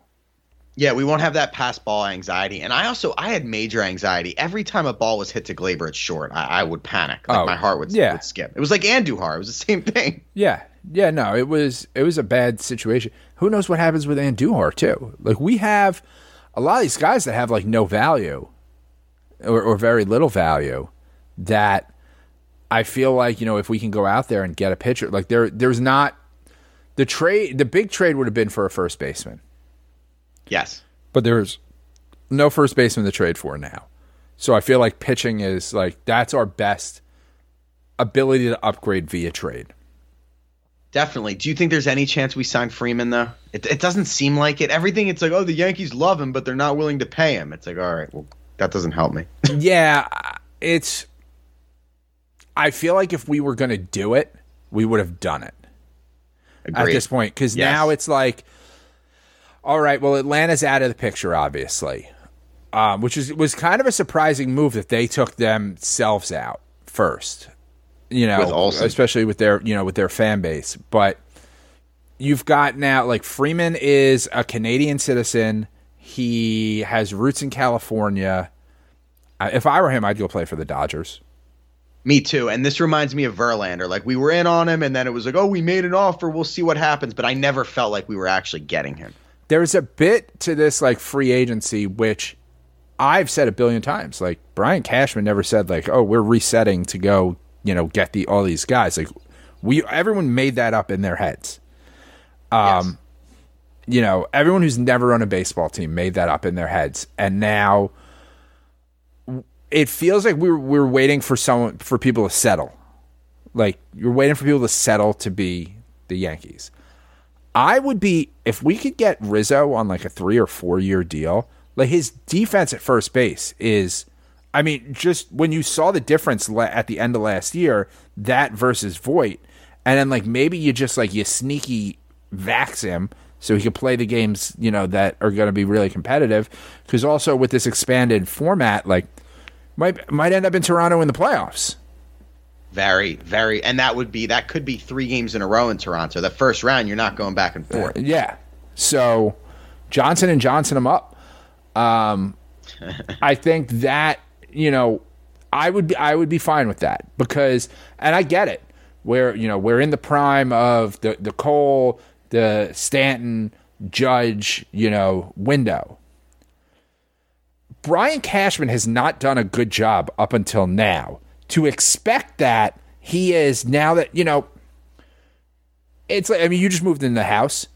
Speaker 4: Yeah, we won't have that pass ball anxiety. And I also I had major anxiety every time a ball was hit to Gleyber at short. I, I would panic. Like
Speaker 3: Oh,
Speaker 4: my heart would,
Speaker 3: yeah.
Speaker 4: would skip. It was like Andujar. It was the same thing.
Speaker 3: Yeah, yeah, no, it was it was a bad situation. Who knows what happens with Andujar too? Like we have a lot of these guys that have like no value or, or very little value. That I feel like you know if we can go out there and get a pitcher, like there there's not the trade. The big trade would have been for a first baseman,
Speaker 4: Yes.
Speaker 3: but there's no first baseman to trade for now. So I feel like pitching is like that's our best ability to upgrade via trade.
Speaker 4: Definitely. Do you think there's any chance we sign Freeman though? It, it doesn't seem like it. Everything it's like, oh, the Yankees love him, but they're not willing to pay him. It's like, all right, well, that doesn't help me.
Speaker 3: yeah, it's. I feel like if we were going to do it, we would have done it at this point because
Speaker 4: Yes.
Speaker 3: now it's like, all right, well, Atlanta's out of the picture, obviously, um, which is was kind of a surprising move that they took themselves out first. You know,
Speaker 4: With
Speaker 3: especially with their you know with their fan base, but you've got now like Freeman is a Canadian citizen. He has roots in California. If I were him, I'd go play for the Dodgers.
Speaker 4: Me too. And this reminds me of Verlander. Like we were in on him, and then it was like, oh, we made an offer. We'll see what happens. But I never felt like we were actually getting him.
Speaker 3: There's a bit to this like free agency, which I've said a billion times. Like Brian Cashman never said like, "Oh, we're resetting to go," you know, get the all these guys. Like we, everyone made that up in their heads.
Speaker 4: Um,
Speaker 3: you know, everyone who's never run a baseball team made that up in their heads, and now it feels like we're we're waiting for someone for people to settle. Like you're waiting for people to settle to be the Yankees. I would be if we could get Rizzo on like a three or four year deal. Like his defense at first base is, I mean, just when you saw the difference at the end of last year, that versus Voit, and then like maybe you just like you sneaky vax him so he could play the games you know that are going to be really competitive. Because also with this expanded format, like might might end up in Toronto in the playoffs.
Speaker 4: Very, very, and that would be that could be three games in a row in Toronto. The first round, you're not going back and forth.
Speaker 3: Yeah. So Johnson and Johnson him up. Um, I think that you know I would be I would be fine with that because and I get it where you know we're in the prime of the the Cole the Stanton Judge you know window. Brian Cashman has not done a good job up until now. To expect that he is now that you know it's like I mean you just moved in the house.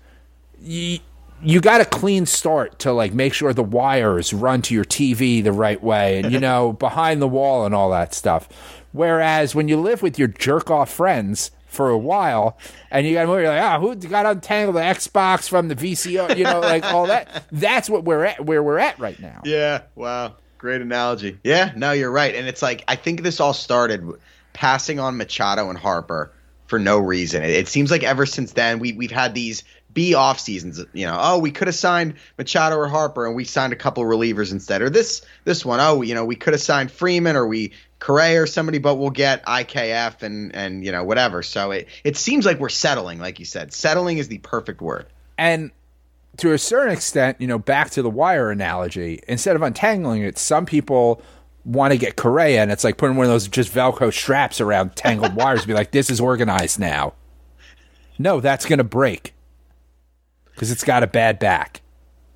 Speaker 3: You you got a clean start to like make sure the wires run to your TV the right way and you know behind the wall and all that stuff. Whereas when you live with your jerk off friends for a while and you got to move, you're like, ah, who got to untangle the Xbox from the VCO, you know, like all that. That's what we're at, where we're at right now.
Speaker 4: Yeah. Wow. Great analogy. Yeah. No, you're right. And it's like I think this all started passing on Machado and Harper for no reason. It, it seems like ever since then we we've had these B off seasons. You know, oh, we could have signed Machado or Harper, and we signed a couple relievers instead. Or this this one, oh, you know, we could have signed Freeman or we Correa or somebody, but we'll get IKF and and you know whatever. So it it seems like we're settling, like you said. Settling is the perfect word.
Speaker 3: And to a certain extent, you know, back to the wire analogy, instead of untangling it, some people want to get Correa, and it's like putting one of those just Velcro straps around tangled wires, and be like, this is organized now. No, that's going to break because it's got a bad back.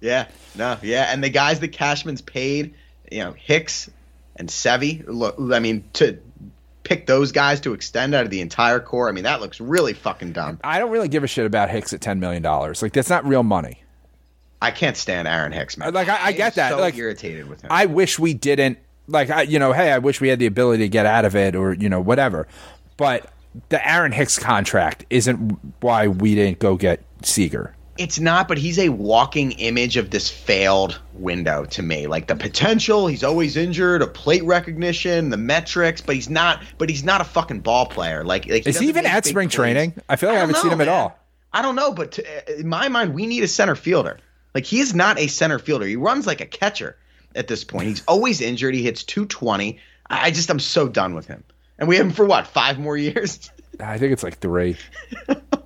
Speaker 4: Yeah, no, yeah, and the guys that Cashman's paid, you know, Hicks and Sevi. Look, I mean, to pick those guys to extend out of the entire core, I mean, that looks really fucking dumb.
Speaker 3: I don't really give a shit about Hicks at $10 million. Like, that's not real money.
Speaker 4: I can't stand Aaron Hicks, man.
Speaker 3: Like, I- I get that.
Speaker 4: So
Speaker 3: Like,
Speaker 4: irritated with him.
Speaker 3: I wish we didn't like I you know, hey, I wish we had the ability to get out of it or you know whatever. But the Aaron Hicks contract isn't why we didn't go get Seager.
Speaker 4: It's not, but he's a walking image of this failed window to me. Like the potential, he's always injured, a plate recognition, the metrics, but he's not. But he's not a fucking ball player. Like, like
Speaker 3: Is he even at spring
Speaker 4: plays.
Speaker 3: training? I feel like I,
Speaker 4: don't
Speaker 3: haven't seen
Speaker 4: know,
Speaker 3: him at all.
Speaker 4: I don't know, but to, in my mind, we need a center fielder. Like he is not a center fielder. He runs like a catcher at this point. He's always injured. He hits 220. I I just I'm so done with him. And we have him for what? Five more years?
Speaker 3: I think it's like three.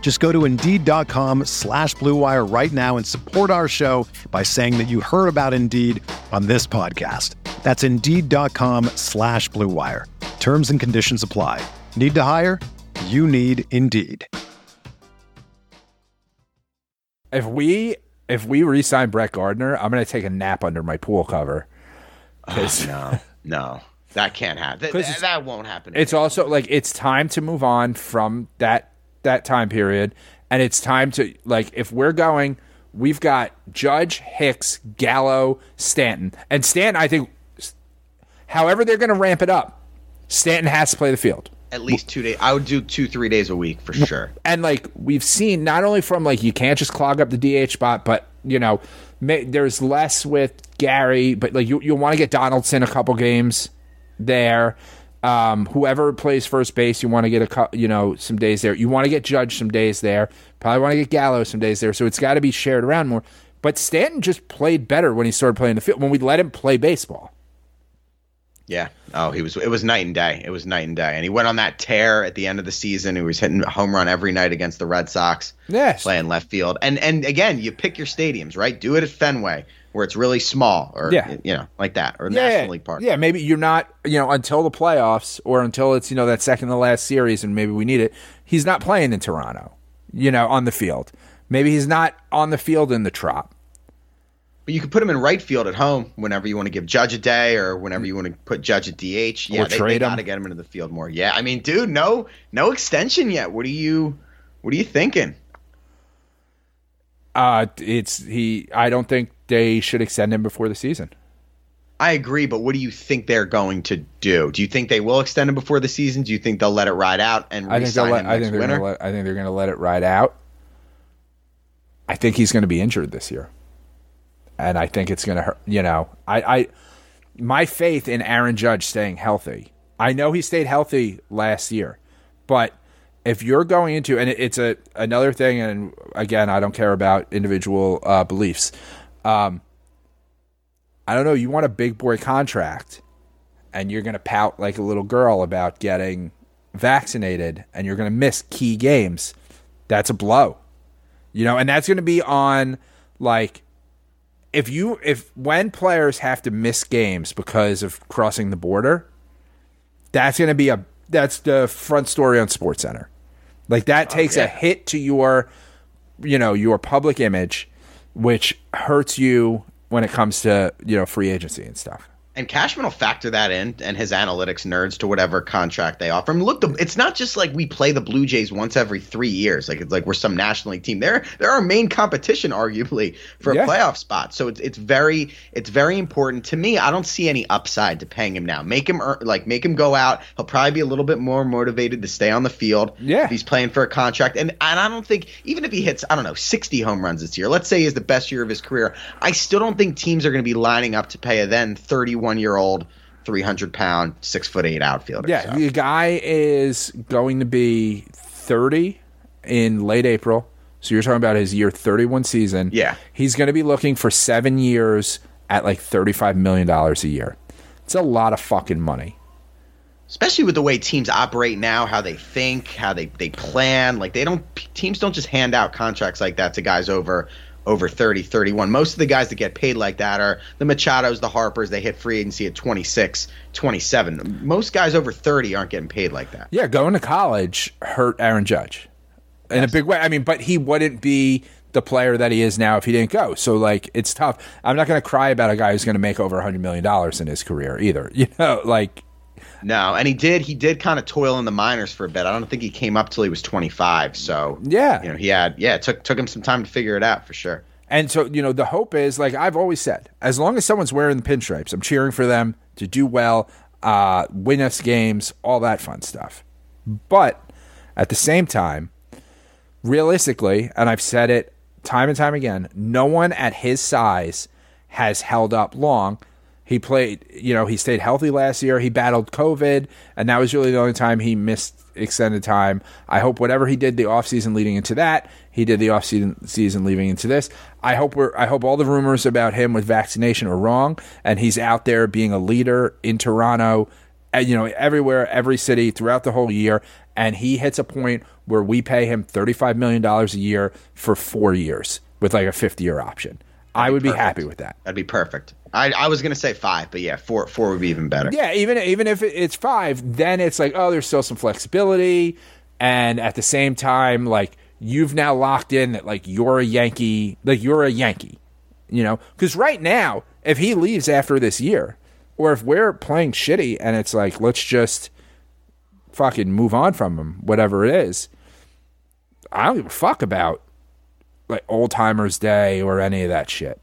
Speaker 5: Just go to Indeed.com slash BlueWire right now and support our show by saying that you heard about Indeed on this podcast. That's Indeed.com slash BlueWire. Terms and conditions apply. Need to hire? You need Indeed.
Speaker 3: If we if we re-sign Brett Gardner, I'm gonna take a nap under my pool cover. Ah, 'Cause
Speaker 4: No, no, that can't happen. That, that won't happen.
Speaker 3: it's also like it's time to move on from that that time period, and it's time to like if we're going, we've got Judge Hicks, Gallo, Stanton, and Stanton. I think, however they're gonna ramp it up, Stanton has to play the field.
Speaker 4: At least two days. I would do two, three days a week for sure.
Speaker 3: and like we've seen not only from like you can't just clog up the DH spot, but you know may, there's less with Gary, but like you you want to get Donaldson a couple games there. Um, whoever plays first base, you want to get a you know some days there. You want to get Judge some days there. Probably want to get Gallo some days there. So it's got to be shared around more. But Stanton just played better when he started playing the field when we let him play baseball.
Speaker 4: Yeah. Oh, he was. It was night and day. It was night and day. And he went on that tear at the end of the season. He was hitting a home run every night against the Red Sox.
Speaker 3: Yes.
Speaker 4: Playing left field. And and again, you pick your stadiums, right? Do it at Fenway, where it's really small, or
Speaker 3: Yeah.
Speaker 4: you know, like that, or
Speaker 3: yeah,
Speaker 4: National League Park.
Speaker 3: Yeah, maybe you're not, you know, until the playoffs or until it's, you know, that second to last series and maybe we need it. He's not playing in Toronto, you know, on the field. Maybe he's not on the field in the trop.
Speaker 4: But you could put him in right field at home whenever you want to give Judge a day, or whenever you want to put Judge at DH. Yeah,
Speaker 3: Or
Speaker 4: they,
Speaker 3: trade
Speaker 4: they
Speaker 3: him.
Speaker 4: got to get him into the field more. Yeah, I mean, dude, no, no extension yet. What are you, what are you thinking?
Speaker 3: Uh it's he I don't think they should extend him before the season.
Speaker 4: I agree, but what do you think they're going to do? Do you think they will extend him before the season? Do you think they'll let it ride out and
Speaker 3: I think let,
Speaker 4: him
Speaker 3: I think next
Speaker 4: winter?
Speaker 3: going to let I think they're going to let it ride out. I think he's going to be injured this year. And I think it's going to hurt, you know. I I my faith in Aaron Judge staying healthy. I know he stayed healthy last year, but if you're going into and it, it's a another thing and again, I don't care about individual uh, beliefs. Um I don't know, you want a big boy contract and you're going to pout like a little girl about getting vaccinated and you're going to miss key games, that's a blow. You know, and that's going to be on like if you if when players have to miss games because of crossing the border, that's going to be a that's the front story on Sports Center. Like that takes a
Speaker 4: yeah.
Speaker 3: hit to your you know, your public image which hurts you when it comes to, you know, free agency and stuff.
Speaker 4: And Cashman will factor that in and his analytics nerds to whatever contract they offer him. Look, the, it's not just like we play the Blue Jays once every three years. Like it's like we're some National League team. They're they're our main competition, arguably, for
Speaker 3: Yeah.
Speaker 4: a playoff spot. So it's it's very it's very important to me. I don't see any upside to paying him now. Make him earn, like make him go out. He'll probably be a little bit more motivated to stay on the field.
Speaker 3: Yeah.
Speaker 4: if he's playing for a contract. And and I don't think even if he hits I don't know sixty home runs this year, let's say he has the best year of his career, I still don't think teams are going to be lining up to pay a then thirty one year old. 300 pound, six foot eight outfielder.
Speaker 3: Yeah,
Speaker 4: So,
Speaker 3: the guy is going to be 30 in late April. So you're talking about his year 31 season.
Speaker 4: Yeah.
Speaker 3: He's going to be looking for seven years at like $35 million a year. It's a lot of fucking money.
Speaker 4: especially with the way teams operate now, how they think, how they, they plan. Like they don't teams don't just hand out contracts like that to guys over over 30, 31. Most of the guys that get paid like that are the Machados, the Harpers, they hit free agency at 26, 27. Most guys over 30 aren't getting paid like that.
Speaker 3: Yeah, going to college hurt Aaron Judge in a big way. I mean, but he wouldn't be the player that he is now if he didn't go. So like it's tough. I'm not going to cry about a guy who's going to make over 100 million dollars in his career either. You know, like
Speaker 4: No, and he did. He did kind of toil in the minors for a bit. I don't think he came up till he was 25. So
Speaker 3: Yeah.
Speaker 4: you know, he had yeah. It took took him some time to figure it out for sure.
Speaker 3: And so, you know, the hope is like I've always said, as long as someone's wearing the pinstripes, I'm cheering for them to do well, uh, win us games, all that fun stuff. But at the same time, realistically, and I've said it time and time again, no one at his size has held up long. He played, you know, he stayed healthy last year. He battled COVID, and that was really the only time he missed extended time. I hope whatever he did the offseason leading into that, he did the offseason season leading into this. I hope we're I hope all the rumors about him with vaccination are wrong and he's out there being a leader in Toronto, and, you know, everywhere, every city throughout the whole year and he hits a point where we pay him 35 million dollars a year for 4 years with like a 50-year option. I would be
Speaker 4: perfect.
Speaker 3: happy with that.
Speaker 4: That'd be perfect. I, I was gonna say five, but yeah, four four would be even better.
Speaker 3: Yeah, even even if it's five, then it's like, oh, there's still some flexibility, and at the same time, like you've now locked in that like you're a Yankee, like you're a Yankee, you know? Because right now, if he leaves after this year, or if we're playing shitty and it's like let's just fucking move on from him, whatever it is, I don't give a fuck about like old timers day or any of that shit.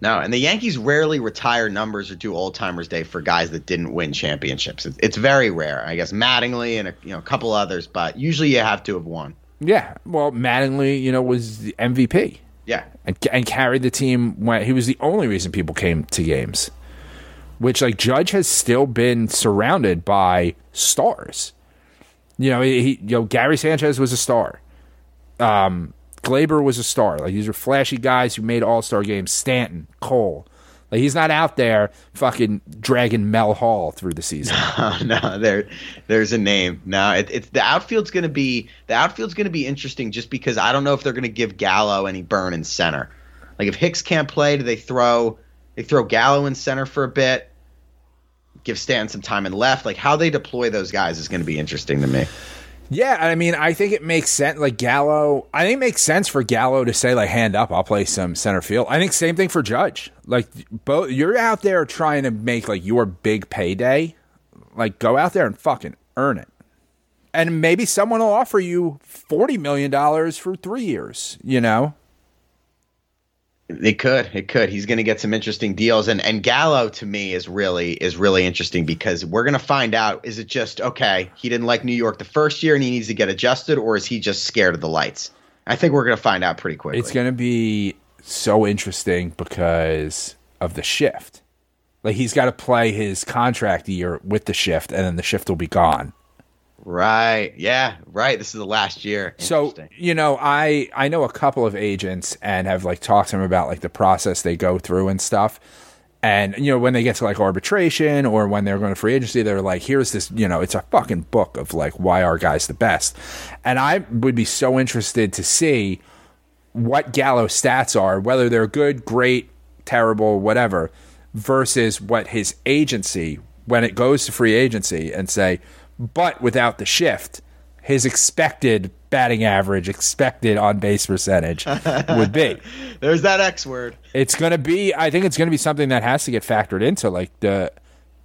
Speaker 4: No, and the Yankees rarely retire numbers or do old timers day for guys that didn't win championships. It's, it's very rare. I guess Mattingly and a, you know a couple others, but usually you have to have won.
Speaker 3: Yeah, well, Mattingly, you know, was the MVP.
Speaker 4: Yeah,
Speaker 3: and, and carried the team when he was the only reason people came to games. Which like Judge has still been surrounded by stars. You know, he you know Gary Sanchez was a star. Um, Gleyber was a star. Like these are flashy guys who made All Star games. Stanton, Cole. Like he's not out there fucking dragging Mel Hall through the season.
Speaker 4: Oh, no, there, there's a name. No, it, it's the outfield's going to be the outfield's going to be interesting just because I don't know if they're going to give Gallo any burn in center. Like if Hicks can't play, do they throw they throw Gallo in center for a bit? Give Stanton some time in left. Like how they deploy those guys is going to be interesting to me.
Speaker 3: Yeah, I mean, I think it makes sense. Like Gallo, I think it makes sense for Gallo to say like, "Hand up, I'll play some center field." I think same thing for Judge. Like, both you're out there trying to make like your big payday. Like, go out there and fucking earn it. And maybe someone will offer you forty million dollars for three years. You know,
Speaker 4: It could. It could. He's going to get some interesting deals, and and Gallo to me is really is really interesting because we're going to find out: is it just okay? He didn't like New York the first year, and he needs to get adjusted, or is he just scared of the lights? I think we're going to find out pretty quickly.
Speaker 3: it's going to be so interesting because of the shift. Like he's got to play his contract year with the shift, and then the shift will be gone.
Speaker 4: Right? Yeah, right. This is the last year.
Speaker 3: So you know, I I know a couple of agents and have like talked to them about like the process they go through and stuff. And you know, when they get to like arbitration or when they're going to free agency, they're like, "Here's this, you know, it's a fucking book of like why our guy's the best." And I would be so interested to see what Gallo stats are, whether they're good, great, terrible, whatever, versus what his agency when it goes to free agency and say, but without the shift, his expected batting average, expected on base percentage would be.
Speaker 4: There's that X word.
Speaker 3: It's going to be. I think it's going to be something that has to get factored into like the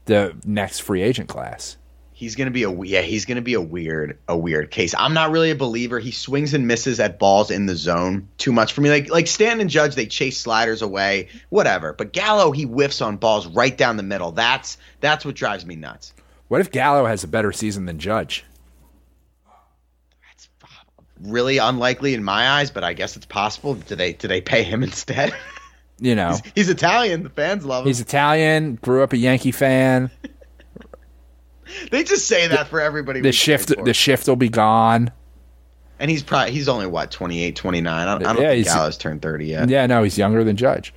Speaker 3: the next free agent class.
Speaker 4: He's gonna be a yeah. He's gonna be a weird a weird case. I'm not really a believer. He swings and misses at balls in the zone too much for me. Like like Stanton and Judge, they chase sliders away, whatever. But Gallo, he whiffs on balls right down the middle. That's that's what drives me nuts.
Speaker 3: What if Gallo has a better season than Judge?
Speaker 4: That's really unlikely in my eyes, but I guess it's possible. Do they do they pay him instead?
Speaker 3: You know,
Speaker 4: He's Italian. The fans love him.
Speaker 3: he's Italian, grew up a Yankee fan.
Speaker 4: they just say that for everybody.
Speaker 3: The shift, the shift will be gone.
Speaker 4: and he's probably he's only what 28, 29. I don't, I don't
Speaker 3: Yeah,
Speaker 4: think Gallo's turned thirty yet.
Speaker 3: Yeah, no, he's younger than Judge.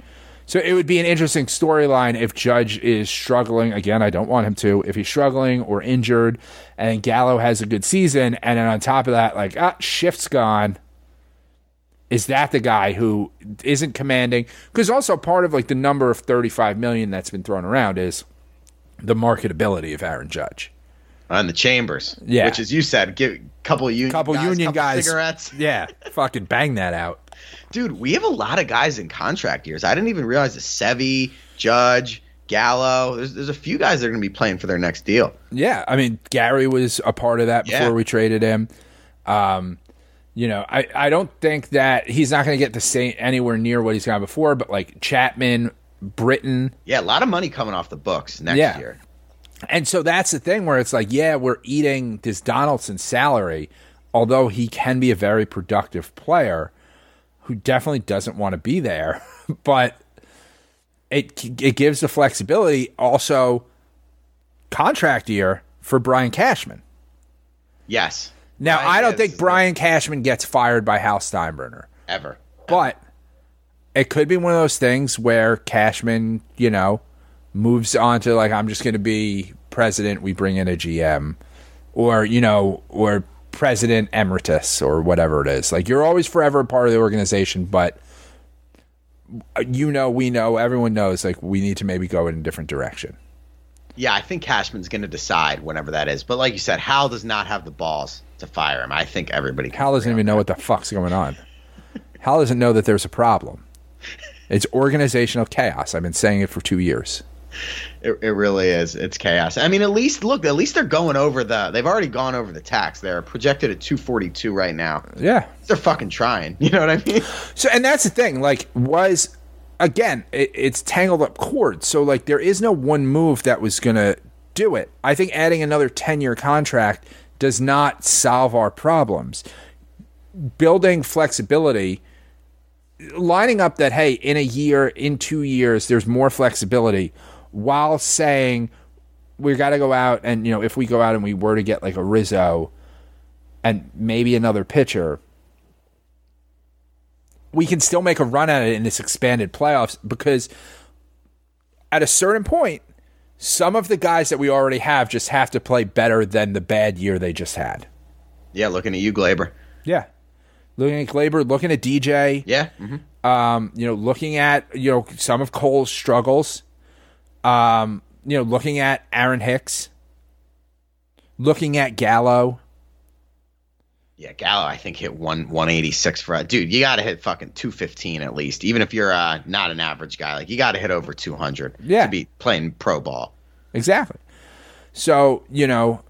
Speaker 3: So it would be an interesting storyline if Judge is struggling. Again, I don't want him to. If he's struggling or injured, and Gallo has a good season, and then on top of that, like ah, shift's gone. Is that the guy who isn't commanding? Because also part of like the number of thirty-five million that's been thrown around is the marketability of Aaron Judge.
Speaker 4: on the chambers.
Speaker 3: Yeah.
Speaker 4: which as you said, give couple of union
Speaker 3: Couple
Speaker 4: guys,
Speaker 3: union
Speaker 4: couple
Speaker 3: guys,
Speaker 4: cigarettes.
Speaker 3: Yeah, fucking bang that out.
Speaker 4: Dude, we have a lot of guys in contract years. I didn't even realize the Sevy, Judge, Gallo. There's there's a few guys that are going to be playing for their next deal.
Speaker 3: Yeah, I mean Gary was a part of that before
Speaker 4: Yeah.
Speaker 3: we traded him. Um, you know, I, I don't think that he's not going to get the same anywhere near what he's got before, but like Chapman, Britton,
Speaker 4: Yeah, a lot of money coming off the books next
Speaker 3: Yeah.
Speaker 4: year.
Speaker 3: and so that's the thing where it's like, yeah, we're eating this Donaldson salary, although he can be a very productive player who definitely doesn't want to be there, but it it gives the flexibility. Also, contract year for Brian Cashman.
Speaker 4: Yes.
Speaker 3: Now,
Speaker 4: Brian
Speaker 3: I don't think Brian Cashman gets fired by Hal Steinbrenner,
Speaker 4: ever.
Speaker 3: but it could be one of those things where Cashman, you know, moves on to like, I'm just going to be president. We bring in a GM, or you know, or president emeritus, or whatever it is. Like, you're always forever a part of the organization, but you know, we know, everyone knows, like, we need to maybe go in a different direction.
Speaker 4: Yeah, I think Cashman's going to decide whenever that is. But like you said, Hal does not have the balls to fire him. I think everybody. Can
Speaker 3: Hal doesn't even know what the fuck's going on. Hal doesn't know that there's a problem. It's organizational chaos. I've been saying it for two years.
Speaker 4: It, it really is. It's chaos. I mean, at least look. At least they're going over the. They've already gone over the tax. They're projected at two forty two right now.
Speaker 3: Yeah.
Speaker 4: They're fucking trying. You know what I mean?
Speaker 3: So, and that's the thing. Like, was again, it, it's tangled up cords. So, like, there is no one move that was gonna do it. I think adding another ten year contract does not solve our problems. Building flexibility, lining up that hey, in a year, in two years, there's more flexibility, while saying we got to go out and you know if we go out and we were to get like a Rizzo and maybe another pitcher we can still make a run at it in this expanded playoffs because at a certain point, some of the guys that we already have just have to play better than the bad year they just had.
Speaker 4: Yeah, looking at you, Gleyber.
Speaker 3: Yeah. Looking at Gleyber, looking at DJ,
Speaker 4: Yeah. hmm
Speaker 3: um, you know, looking at, you know, some of Cole's struggles, um, you know, looking at Aaron Hicks, looking at Gallo.
Speaker 4: Yeah, Gallo, I think hit one one eighty six for a dude. You got to hit fucking two fifteen at least, even if you're uh, not an average guy. Like you got to hit over two hundred
Speaker 3: Yeah.
Speaker 4: to be playing pro ball.
Speaker 3: Exactly. So, you know,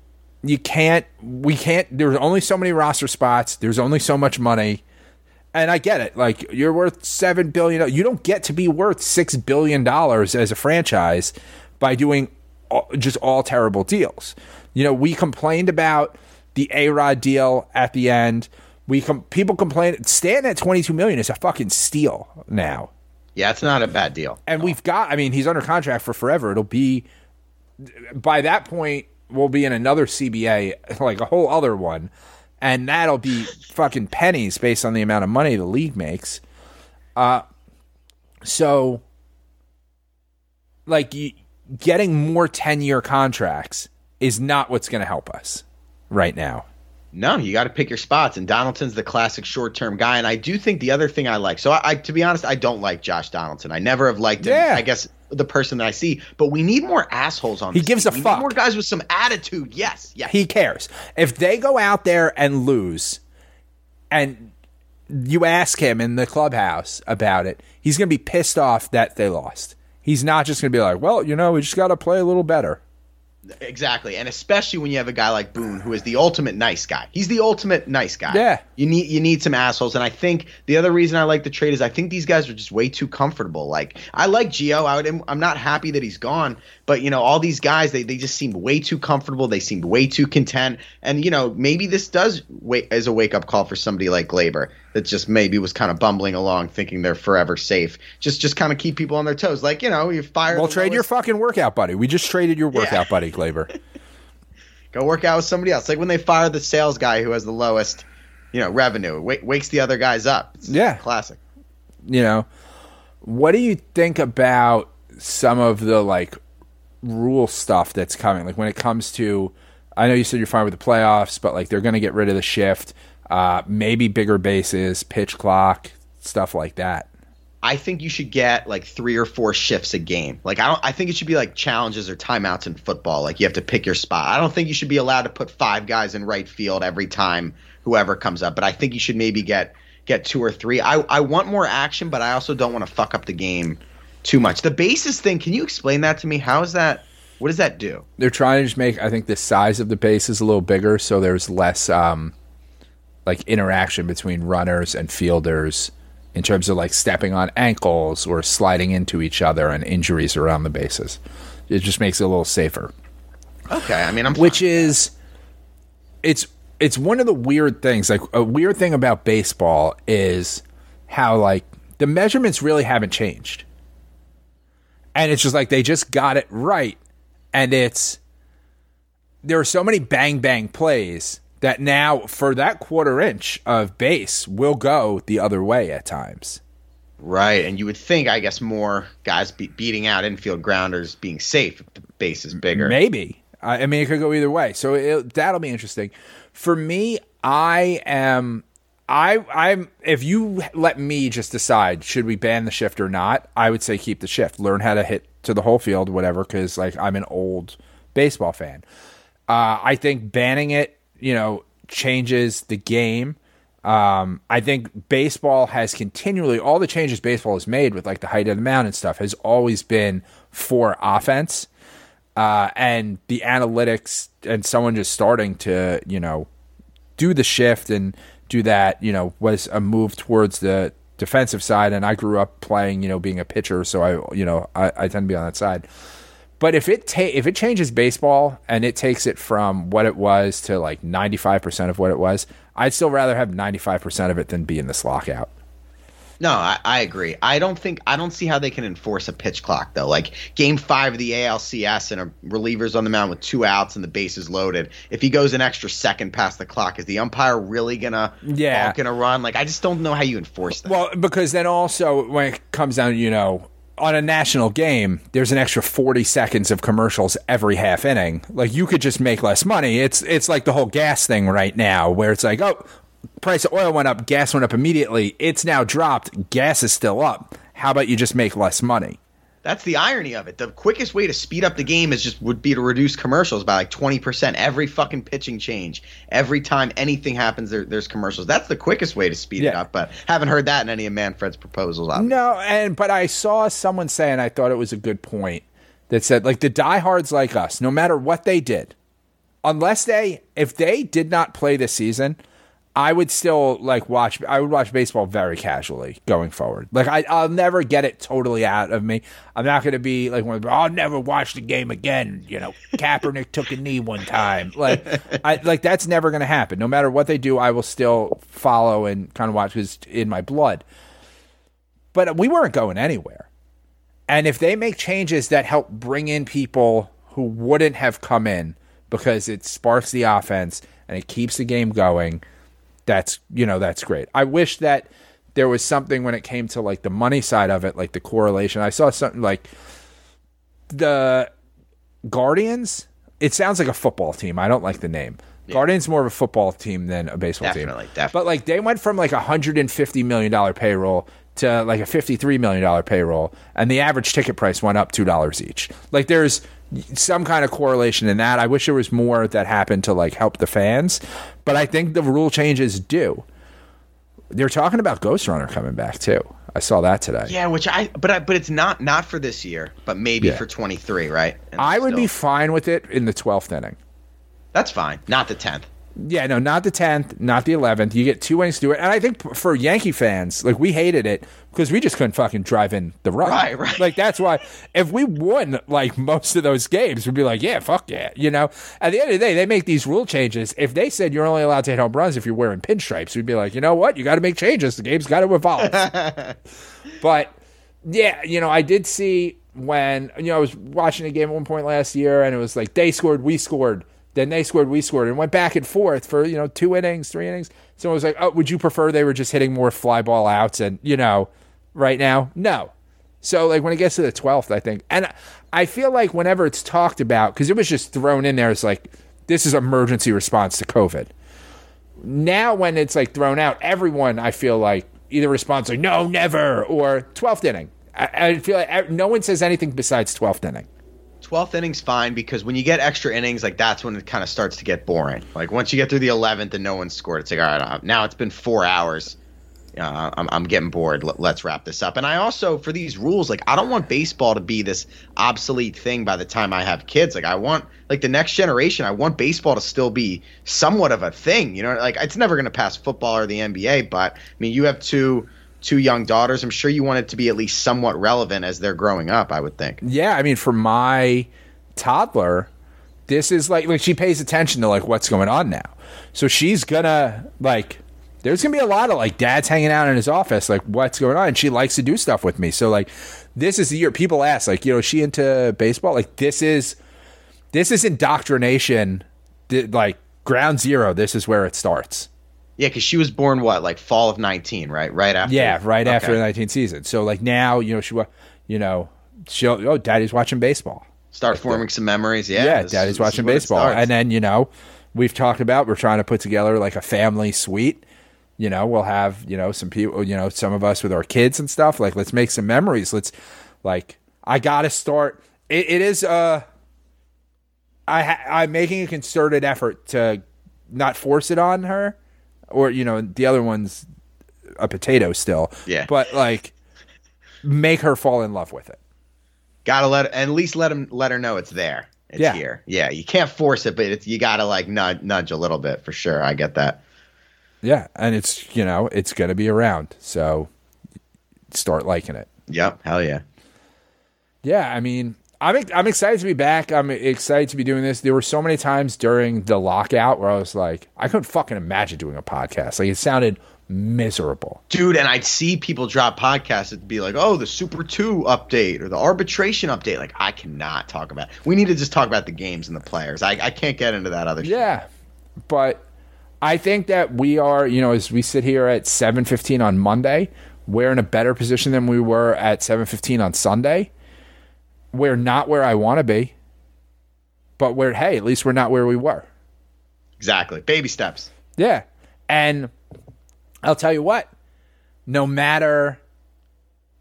Speaker 3: you can't, we can't, there's only so many roster spots. There's only so much money. And I get it. Like, you're worth $7 billion. You don't get to be worth $6 billion as a franchise by doing all, just all terrible deals. You know, we complained about the A Rod deal at the end. We com- people complain. Stanton at 22 million is a fucking steal now
Speaker 4: Yeah, it's not a bad deal.
Speaker 3: and we've got i mean he's under contract for forever it'll be by that point we'll be in another cba like a whole other one and that'll be fucking pennies based on the amount of money the league makes uh so like you, getting more 10 year contracts is not what's going to help us right now
Speaker 4: No, you got to pick your spots, and Donaldson's the classic short-term guy. And I do think the other thing I like, so I, I to be honest, I don't like Josh Donaldson. I never have liked him.
Speaker 3: Yeah.
Speaker 4: I guess the person that I see, but we need more assholes on.
Speaker 3: He gives
Speaker 4: team.
Speaker 3: a
Speaker 4: We need
Speaker 3: fuck.
Speaker 4: more guys with some attitude. Yes, yes.
Speaker 3: he cares. If they go out there and lose, and you ask him in the clubhouse about it, he's going to be pissed off that they lost. He's not just going to be like, well, you know, we just got to play a little better.
Speaker 4: Exactly, and especially when you have a guy like Boone, who is the ultimate nice guy. He's the ultimate nice guy.
Speaker 3: Yeah.
Speaker 4: you need you need some assholes, and I think the other reason I like the trade is I think these guys are just way too comfortable. Like I like Gio, I would, I'm not happy that he's gone, but you know all these guys they they just seemed way too comfortable. They seemed way too content, and you know maybe this does wait as a wake up call for somebody like Gleyber that just maybe was kind of bumbling along, thinking they're forever safe. Just just kind of keep people on their toes. Like you know you fire.
Speaker 3: Well, trade your fucking workout buddy. We just traded your workout buddy, Gleyber.
Speaker 4: Go work out with somebody else. Like when they fire the sales guy who has the lowest, you know, revenue, wa- wakes the other guys up. It's
Speaker 3: Yeah.
Speaker 4: classic.
Speaker 3: you know, what do you think about some of the like rule stuff that's coming? Like when it comes to, I know you said you're fine with the playoffs, but like they're going to get rid of the shift, uh, maybe bigger bases, pitch clock, stuff like that.
Speaker 4: I think you should get like three or four shifts a game. Like I don't. I think it should be like challenges or timeouts in football. Like you have to pick your spot. I don't think you should be allowed to put five guys in right field every time whoever comes up. But I think you should maybe get get two or three. I I want more action, but I also don't want to fuck up the game too much. The bases thing, can you explain that to me? How is that? What does that do?
Speaker 3: They're trying to just make I think the size of the bases a little bigger, so there's less um, like interaction between runners and fielders in terms of like stepping on ankles or sliding into each other and injuries around the bases. It just makes it a little safer.
Speaker 4: Okay, I mean, I'm
Speaker 3: which is it's it's one of the weird things like a weird thing about baseball is how like the measurements really haven't changed and it's just like they just got it right and it's there are so many bang bang plays that now for that quarter inch of base will go the other way at times
Speaker 4: right. And you would think, I guess, more guys be- beating out infield grounders being safe if the base is bigger.
Speaker 3: Maybe. I I mean, it could go either way. So it, that'll be interesting. For me, I am. I I'm. If you let me just decide, should we ban the shift or not? I would say keep the shift. Learn how to hit to the whole field, whatever. Because like I'm an old baseball fan. Uh, I think banning it, you know, changes the game. Um, I think baseball has continually all the changes baseball has made with like the height of the mound and stuff has always been for offense. Uh, and the analytics and someone just starting to you know do the shift and do that you know was a move towards the defensive side. And i grew up playing you know being a pitcher so i you know i, I tend to be on that side but if it ta- if it changes baseball and it takes it from what it was to like 95% of what it was i'd still rather have 95% of it than be in this lockout
Speaker 4: No, I, I agree. I don't think I don't see how they can enforce a pitch clock though. Like game five of the ALCS and a reliever's on the mound with two outs and the bases loaded. If he goes an extra second past the clock, is the umpire really gonna
Speaker 3: Yeah.
Speaker 4: gonna run? Like I just don't know how you enforce that.
Speaker 3: Well, because then also when it comes down, you know, on a national game, there's an extra 40 seconds of commercials every half inning. Like you could just make less money. It's it's like the whole gas thing right now where it's like, "Oh, price of oil went up, gas went up immediately. It's now dropped, gas is still up. How about you just make less money?"
Speaker 4: That's the irony of it. The quickest way to speed up the game is just would be to reduce commercials by like twenty percent every fucking pitching change. Every time anything happens, there, there's commercials. That's the quickest way to speed it up. But haven't heard that in any of Manfred's proposals. Obviously.
Speaker 3: No, and but I saw someone say, and I thought it was a good point that said, like the diehards like us, no matter what they did, unless they, if they did not play this season, I would still like watch. I would watch baseball very casually going forward. Like I, I'll never get it totally out of me. I'm not going to be like one. of the, I'll never watch the game again. You know, Kaepernick took a knee one time. Like, I like that's never going to happen. No matter what they do, I will still follow and kind of watch because in my blood but we weren't going anywhere. And if they make changes that help bring in people who wouldn't have come in because it sparks the offense and it keeps the game going, that's you know that's great. I wish that there was something when it came to like the money side of it, like the correlation. I saw something like the Guardians. It sounds like a football team. I don't like the name. Guardians more of a football team than a baseball team.
Speaker 4: Definitely, definitely.
Speaker 3: But like they went from like a hundred and fifty million dollar payroll to like a fifty three million dollar payroll, and the average ticket price went up two dollars each. Like there's some kind of correlation in that. I wish there was more that happened to like help the fans, but I think the rule changes do. They're talking about Ghost Runner coming back too. I saw that today.
Speaker 4: Yeah, which I but I, but it's not not for this year, but maybe
Speaker 3: Yeah.
Speaker 4: for 23, right? And
Speaker 3: I would be fine with it in the twelfth inning.
Speaker 4: That's fine. Not the 10th.
Speaker 3: Yeah, no, not the tenth, not the eleventh. You get two innings to do it, and I think for Yankee fans, like we hated it because we just couldn't fucking drive in the run.
Speaker 4: Right, right.
Speaker 3: Like that's why if we won like most of those games, we'd be like, yeah, fuck yeah, you know. At the end of the day, they make these rule changes. If they said you're only allowed to hit home runs if you're wearing pinstripes, we'd be like, you know what, you got to make changes. The game's got to evolve. but yeah, you know, I did see when you know I was watching a game at one point last year, and it was like they scored, we scored, then they scored, we scored, and went back and forth for you know two innings, three innings. So I was like, oh, would you prefer they were just hitting more fly ball outs? And you know, right now, no. So like when it gets to the twelfth, I think, and I feel like whenever it's talked about, because it was just thrown in there, it's like this is emergency response to COVID now when it's like thrown out, everyone I feel like either responds like no, never, or twelfth inning. I, I feel like no one says anything besides twelfth inning.
Speaker 4: 12th inning's fine because when you get extra innings, like that's when it kind of starts to get boring. Like once you get through the 11th and no one's scored, it's like all right, uh, now it's been four hours. uh, I'm, I'm getting bored. Let, let's wrap this up. And I also, for these rules, like I don't want baseball to be this obsolete thing by the time I have kids. Like I want, like the next generation, I want baseball to still be somewhat of a thing. You know, like it's never going to pass football or the NBA, but I mean, you have two two young daughters. I'm sure you want it to be at least somewhat relevant as they're growing up. I would think.
Speaker 3: Yeah, I mean, for my toddler, this is like like she pays attention to like what's going on now. So she's gonna like there's gonna be a lot of like dad's hanging out in his office, like what's going on, and she likes to do stuff with me. So like this is the year people ask, like, you know, she into baseball? Like this is this is indoctrination like ground zero. This is where it starts.
Speaker 4: Yeah, because she was born what, like fall of 19, right? Right after.
Speaker 3: Yeah, right
Speaker 4: Okay.
Speaker 3: after the nineteen season. So like now, you know, she you know, she'll oh, daddy's watching baseball.
Speaker 4: Start forming some memories. Yeah,
Speaker 3: yeah,
Speaker 4: this-
Speaker 3: daddy's
Speaker 4: this
Speaker 3: watching baseball. And then, you know, we've talked about we're trying to put together like a family suite. You know, we'll have, you know, some people, you know, some of us with our kids and stuff. Like, let's make some memories. Let's, like, I got to start. It, it is, uh, I ha- I'm making a concerted effort to not force it on her, or, you know, the other one's a potato still.
Speaker 4: Yeah.
Speaker 3: But, like, make her fall in love with it.
Speaker 4: gotta let at least let him let her know it's there. It's
Speaker 3: Yeah.
Speaker 4: here. Yeah, you can't force it, but it's you gotta like nudge nudge a little bit for sure. I get that.
Speaker 3: Yeah. And it's, you know, it's going to be around. So start liking it.
Speaker 4: Yep. Hell yeah.
Speaker 3: Yeah, I mean, I'm I'm excited to be back. I'm excited to be doing this. There were so many times during the lockout where I was like, I couldn't fucking imagine doing a podcast. Like it sounded miserable.
Speaker 4: Dude, and I'd see people drop podcasts that'd be like, oh, the Super 2 update or the arbitration update. Like, I cannot talk about We need to just talk about the games and the players. I, I can't get into that other shit.
Speaker 3: Yeah, but I think that we are, you know, as we sit here at 7:15 on Monday, we're in a better position than we were at 7:15 on Sunday. We're not where I want to be, but we're hey, at least we're not where we were.
Speaker 4: Exactly. Baby steps.
Speaker 3: Yeah. And I'll tell you what, no matter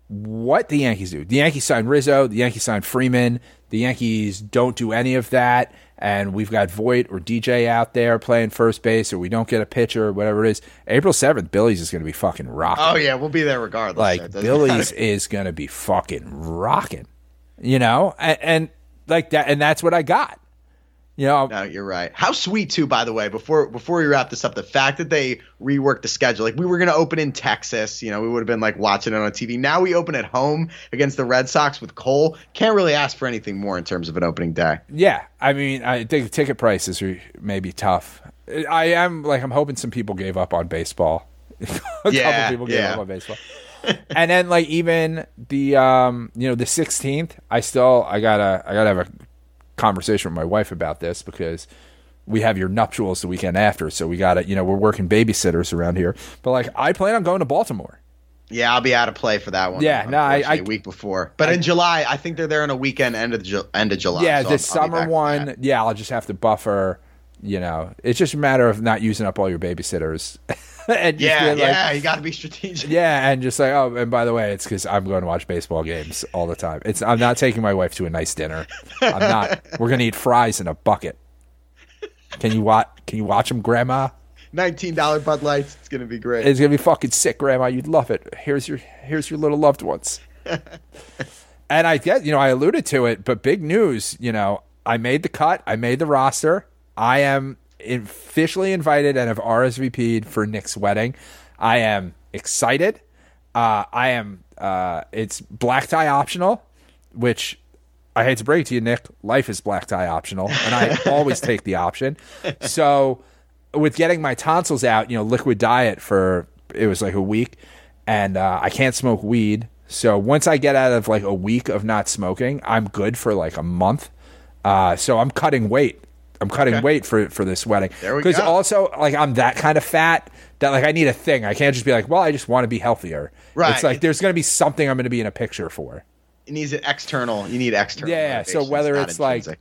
Speaker 3: what the Yankees do, the Yankees signed Rizzo, the Yankees signed Freeman, the Yankees don't do any of that, and we've got Voit or DJ out there playing first base, or we don't get a pitcher or whatever it is. April 7th, Billy's is going to be fucking rocking.
Speaker 4: Oh, yeah. We'll be there regardless.
Speaker 3: like, Billy's
Speaker 4: matter.
Speaker 3: is going to be fucking rocking, you know? And, and like that, and that's what I got. You know,
Speaker 4: No, you're right. How sweet too, by the way. Before before we wrap this up, the fact that they reworked the schedule, like we were gonna open in Texas, you know, we would have been like watching it on TV. Now we open at home against the Red Sox with Cole. Can't really ask for anything more in terms of an opening day.
Speaker 3: Yeah, I mean, I think ticket prices are maybe tough. I am like I'm hoping some people gave up on baseball. a
Speaker 4: Yeah,
Speaker 3: couple people gave
Speaker 4: yeah.
Speaker 3: up on baseball. and then like even the um you know the 16th, I still I gotta I gotta have a conversation with my wife about this because we have your nuptials the weekend after, so we gotta you know we're working babysitters around here. But like I plan on going to Baltimore.
Speaker 4: Yeah, I'll be out of play for that one.
Speaker 3: Yeah, no, I- I-
Speaker 4: week before, but in July, I think they're there on a weekend end of Ju- end of July.
Speaker 3: yeah,
Speaker 4: so
Speaker 3: the summer one. Yeah, I'll just have to buffer. You know, it's just a matter of not using up all your babysitters. and
Speaker 4: Yeah,
Speaker 3: like,
Speaker 4: yeah, you got to be strategic.
Speaker 3: Yeah, and just like, oh, and by the way, it's because I'm going to watch baseball games all the time. It's I'm not taking my wife to a nice dinner. I'm not. We're gonna eat fries in a bucket. Can you watch? Can you watch them, Grandma?
Speaker 4: Nineteen dollar Bud Lights. It's gonna be great.
Speaker 3: It's gonna be fucking sick, Grandma. You'd love it. Here's your here's your little loved ones. and I get, you know, I alluded to it, but big news. You know, I made the cut. I made the roster. I am officially invited and have RSVP'd for Nick's wedding. I am excited. Uh, I am. Uh, it's black tie optional, which I hate to break to you, Nick. Life is black tie optional, and I always take the option. So, with getting my tonsils out, you know, liquid diet for it was like a week, and uh, I can't smoke weed. So once I get out of like a week of not smoking, I'm good for like a month. Uh, so I'm cutting weight. I'm cutting weight for for this wedding.
Speaker 4: There we
Speaker 3: Because also like I'm that kind of fat that like I need a thing. I can't just be like, well, I just want to be healthier.
Speaker 4: Right.
Speaker 3: It's like there's going to be something I'm going to be in a picture for.
Speaker 4: It needs an external. You need external.
Speaker 3: Yeah. So whether
Speaker 4: not
Speaker 3: it's like-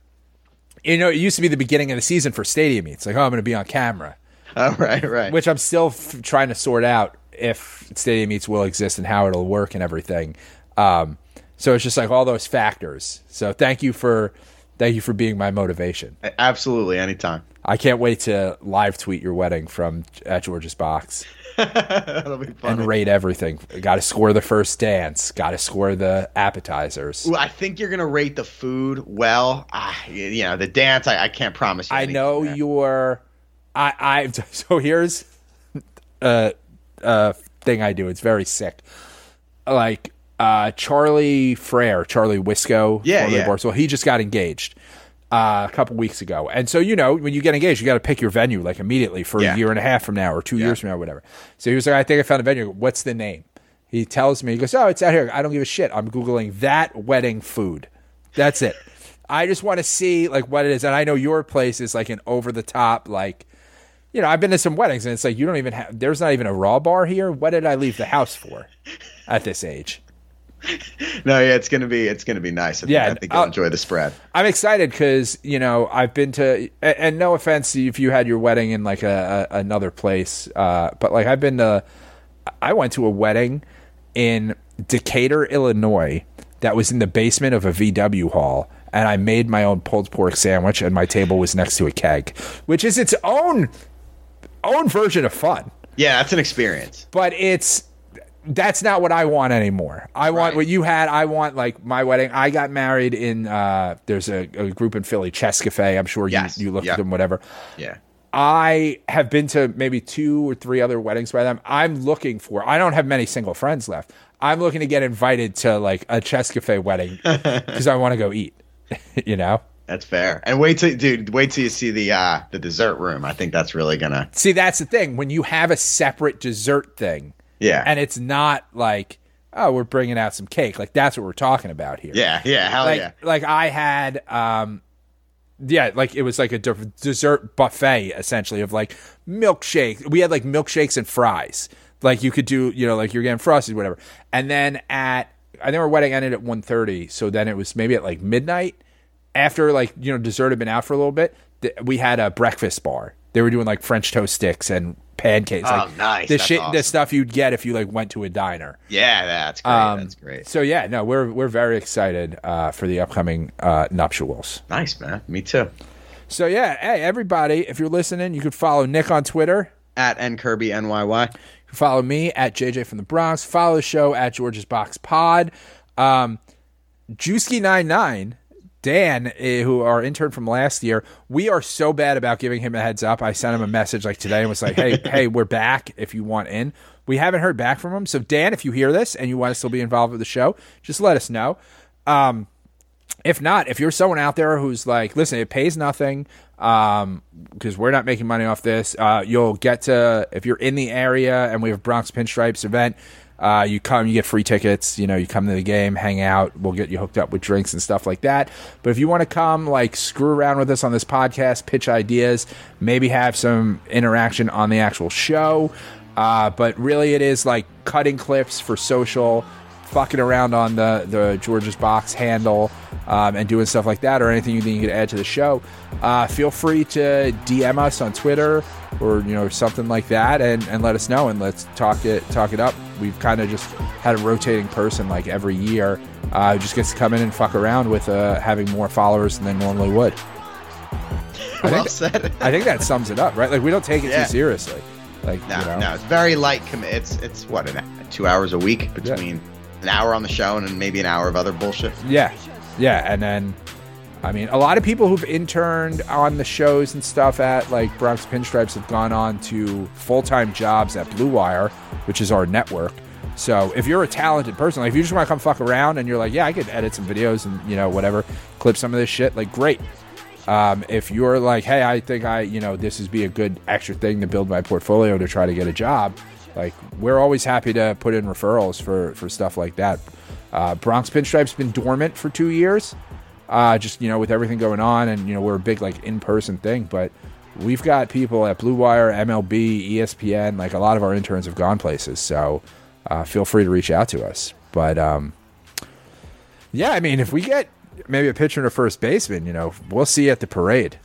Speaker 3: You know, it used to be the beginning of the season for stadium meets. Like, oh, I'm going to be on camera.
Speaker 4: oh, right, right.
Speaker 3: which I'm still f- trying to sort out if stadium meets will exist and how it'll work and everything. Um, so it's just like all those factors. So thank you for Thank you for being my motivation.
Speaker 4: Absolutely, anytime.
Speaker 3: I can't wait to live tweet your wedding from at George's box
Speaker 4: That'll be fun.
Speaker 3: and rate everything. Got to score the first dance. Got to score the appetizers.
Speaker 4: Ooh, I think you're gonna rate the food well. Ah, you know, the dance. I, I can't promise you.
Speaker 3: I know
Speaker 4: there.
Speaker 3: your. I I so here's a a thing I do. It's very sick. Like uh, Charlie Frere, Charlie Wisco,
Speaker 4: Yeah, yeah.
Speaker 3: Barstool, he just got engaged uh, a couple weeks ago, and so you know when you get engaged, you got to pick your venue like immediately for
Speaker 4: Yeah.
Speaker 3: a year and a half from now or two years from now, whatever. So he was like, "I think I found a venue. What's the name?" He tells me, he goes, "Oh, it's out here. I don't give a shit. I'm googling that wedding food. That's it. I just want to see like what it is, and I know your place is like an over the top like." You know, I've been to some weddings and it's like you don't even have. There's not even a raw bar here. What did I leave the house for at this age?
Speaker 4: No, yeah, it's gonna be it's gonna be nice. I think,
Speaker 3: Yeah,
Speaker 4: I think you'll
Speaker 3: I'll-
Speaker 4: enjoy the spread.
Speaker 3: I'm excited because you know I've been to, and, and no offense if you had your wedding in like a, a another place, uh, but like I've been to, I went to a wedding in Decatur, Illinois, that was in the basement of a VW hall, and I made my own pulled pork sandwich, and my table was next to a keg, which is its own own version of fun
Speaker 4: Yeah, that's an experience.
Speaker 3: but it's that's not what I want anymore. I want
Speaker 4: Right.
Speaker 3: what you had. I want like my wedding. I got married in uh there's a, a group in Philly, Cescaphe. I'm sure
Speaker 4: Yes.
Speaker 3: you you looked
Speaker 4: Yeah.
Speaker 3: at them, whatever.
Speaker 4: Yeah.
Speaker 3: I have been to maybe two or three other weddings by them. I'm looking for. I don't have many single friends left. I'm looking to get invited to like a Cescaphe wedding because I want to go eat. you know.
Speaker 4: That's fair. And wait till dude, wait till you see the uh the dessert room. I think that's really gonna
Speaker 3: See, that's the thing. When you have a separate dessert thing,
Speaker 4: Yeah.
Speaker 3: and it's not like, oh, we're bringing out some cake. Like that's what we're talking about here.
Speaker 4: Yeah, yeah, hell
Speaker 3: like
Speaker 4: yeah.
Speaker 3: like I had um yeah, like it was like a de- dessert buffet essentially of like milkshake. We had like milkshakes and fries. Like you could do, you know, like you're getting frosted, whatever. And then at I think our wedding ended at 1.30, so then it was maybe at like midnight after like you know dessert had been out for a little bit. Th- we had a breakfast bar. They were doing like French toast sticks and pancakes.
Speaker 4: Oh,
Speaker 3: like
Speaker 4: nice.
Speaker 3: The shit, the stuff you'd get if you like went to a diner.
Speaker 4: Yeah, that's great.
Speaker 3: Um,
Speaker 4: that's great.
Speaker 3: So yeah, no, we're we're very excited uh, for the upcoming uh, nuptials.
Speaker 4: Nice, man. Me too.
Speaker 3: So yeah, hey everybody, if you're listening, you could follow Nick on Twitter.
Speaker 4: At N Kirby NYY.
Speaker 3: You can follow me at JJ from the Bronx. Follow the show at George's Box Pod. Um, Juicy99, Dan, eh, who our intern from last year, we are so bad about giving him a heads up. I sent him a message like today and was like, hey, hey, we're back if you want in. We haven't heard back from him. So, Dan, if you hear this and you want to still be involved with the show, just let us know. Um, if not, if you're someone out there who's like, listen, it pays nothing um, because we're not making money off this. Uh, you'll get to if you're in the area and we have Bronx Pinstripes event. Uh, you come, you get free tickets. You know, you come to the game, hang out. We'll get you hooked up with drinks and stuff like that. But if you want to come, like, screw around with us on this podcast, pitch ideas, maybe have some interaction on the actual show. Uh, but really, it is like cutting clips for social fucking around on the the George's box handle um, and doing stuff like that, or anything you think you could add to the show, uh, feel free to DM us on Twitter or you know something like that, and, and let us know, and let's talk it talk it up. We've kind of just had a rotating person like every year, uh, who just gets to come in and fuck around with uh, having more followers than they normally would. I
Speaker 4: well
Speaker 3: think,
Speaker 4: said.
Speaker 3: I think that sums it up, right? Like we don't take it
Speaker 4: Yeah.
Speaker 3: too seriously. Like
Speaker 4: no,
Speaker 3: you know,
Speaker 4: no, it's very light. Com- it's it's what an, two hours a week between an hour on the show and maybe an hour of other bullshit.
Speaker 3: Yeah, yeah, and then I mean, a lot of people who've interned on the shows and stuff at like Bronx Pinstripes have gone on to full time jobs at Blue Wire, which is our network. So if you're a talented person, like if you just want to come fuck around and you're like, yeah, I could edit some videos and you know whatever, clip some of this shit, like great. Um, if you're like, hey, I think I, you know, this is be a good extra thing to build my portfolio to try to get a job, like we're always happy to put in referrals for for stuff like that. Uh, Bronx Pinstripes been dormant for two years, uh, just you know with everything going on, and you know we're a big like in person thing, but we've got people at Blue Wire, MLB, ESPN, like a lot of our interns have gone places, so uh, feel free to reach out to us. But um, yeah, I mean, if we get maybe a pitcher and a first baseman, you know, we'll see you at the parade.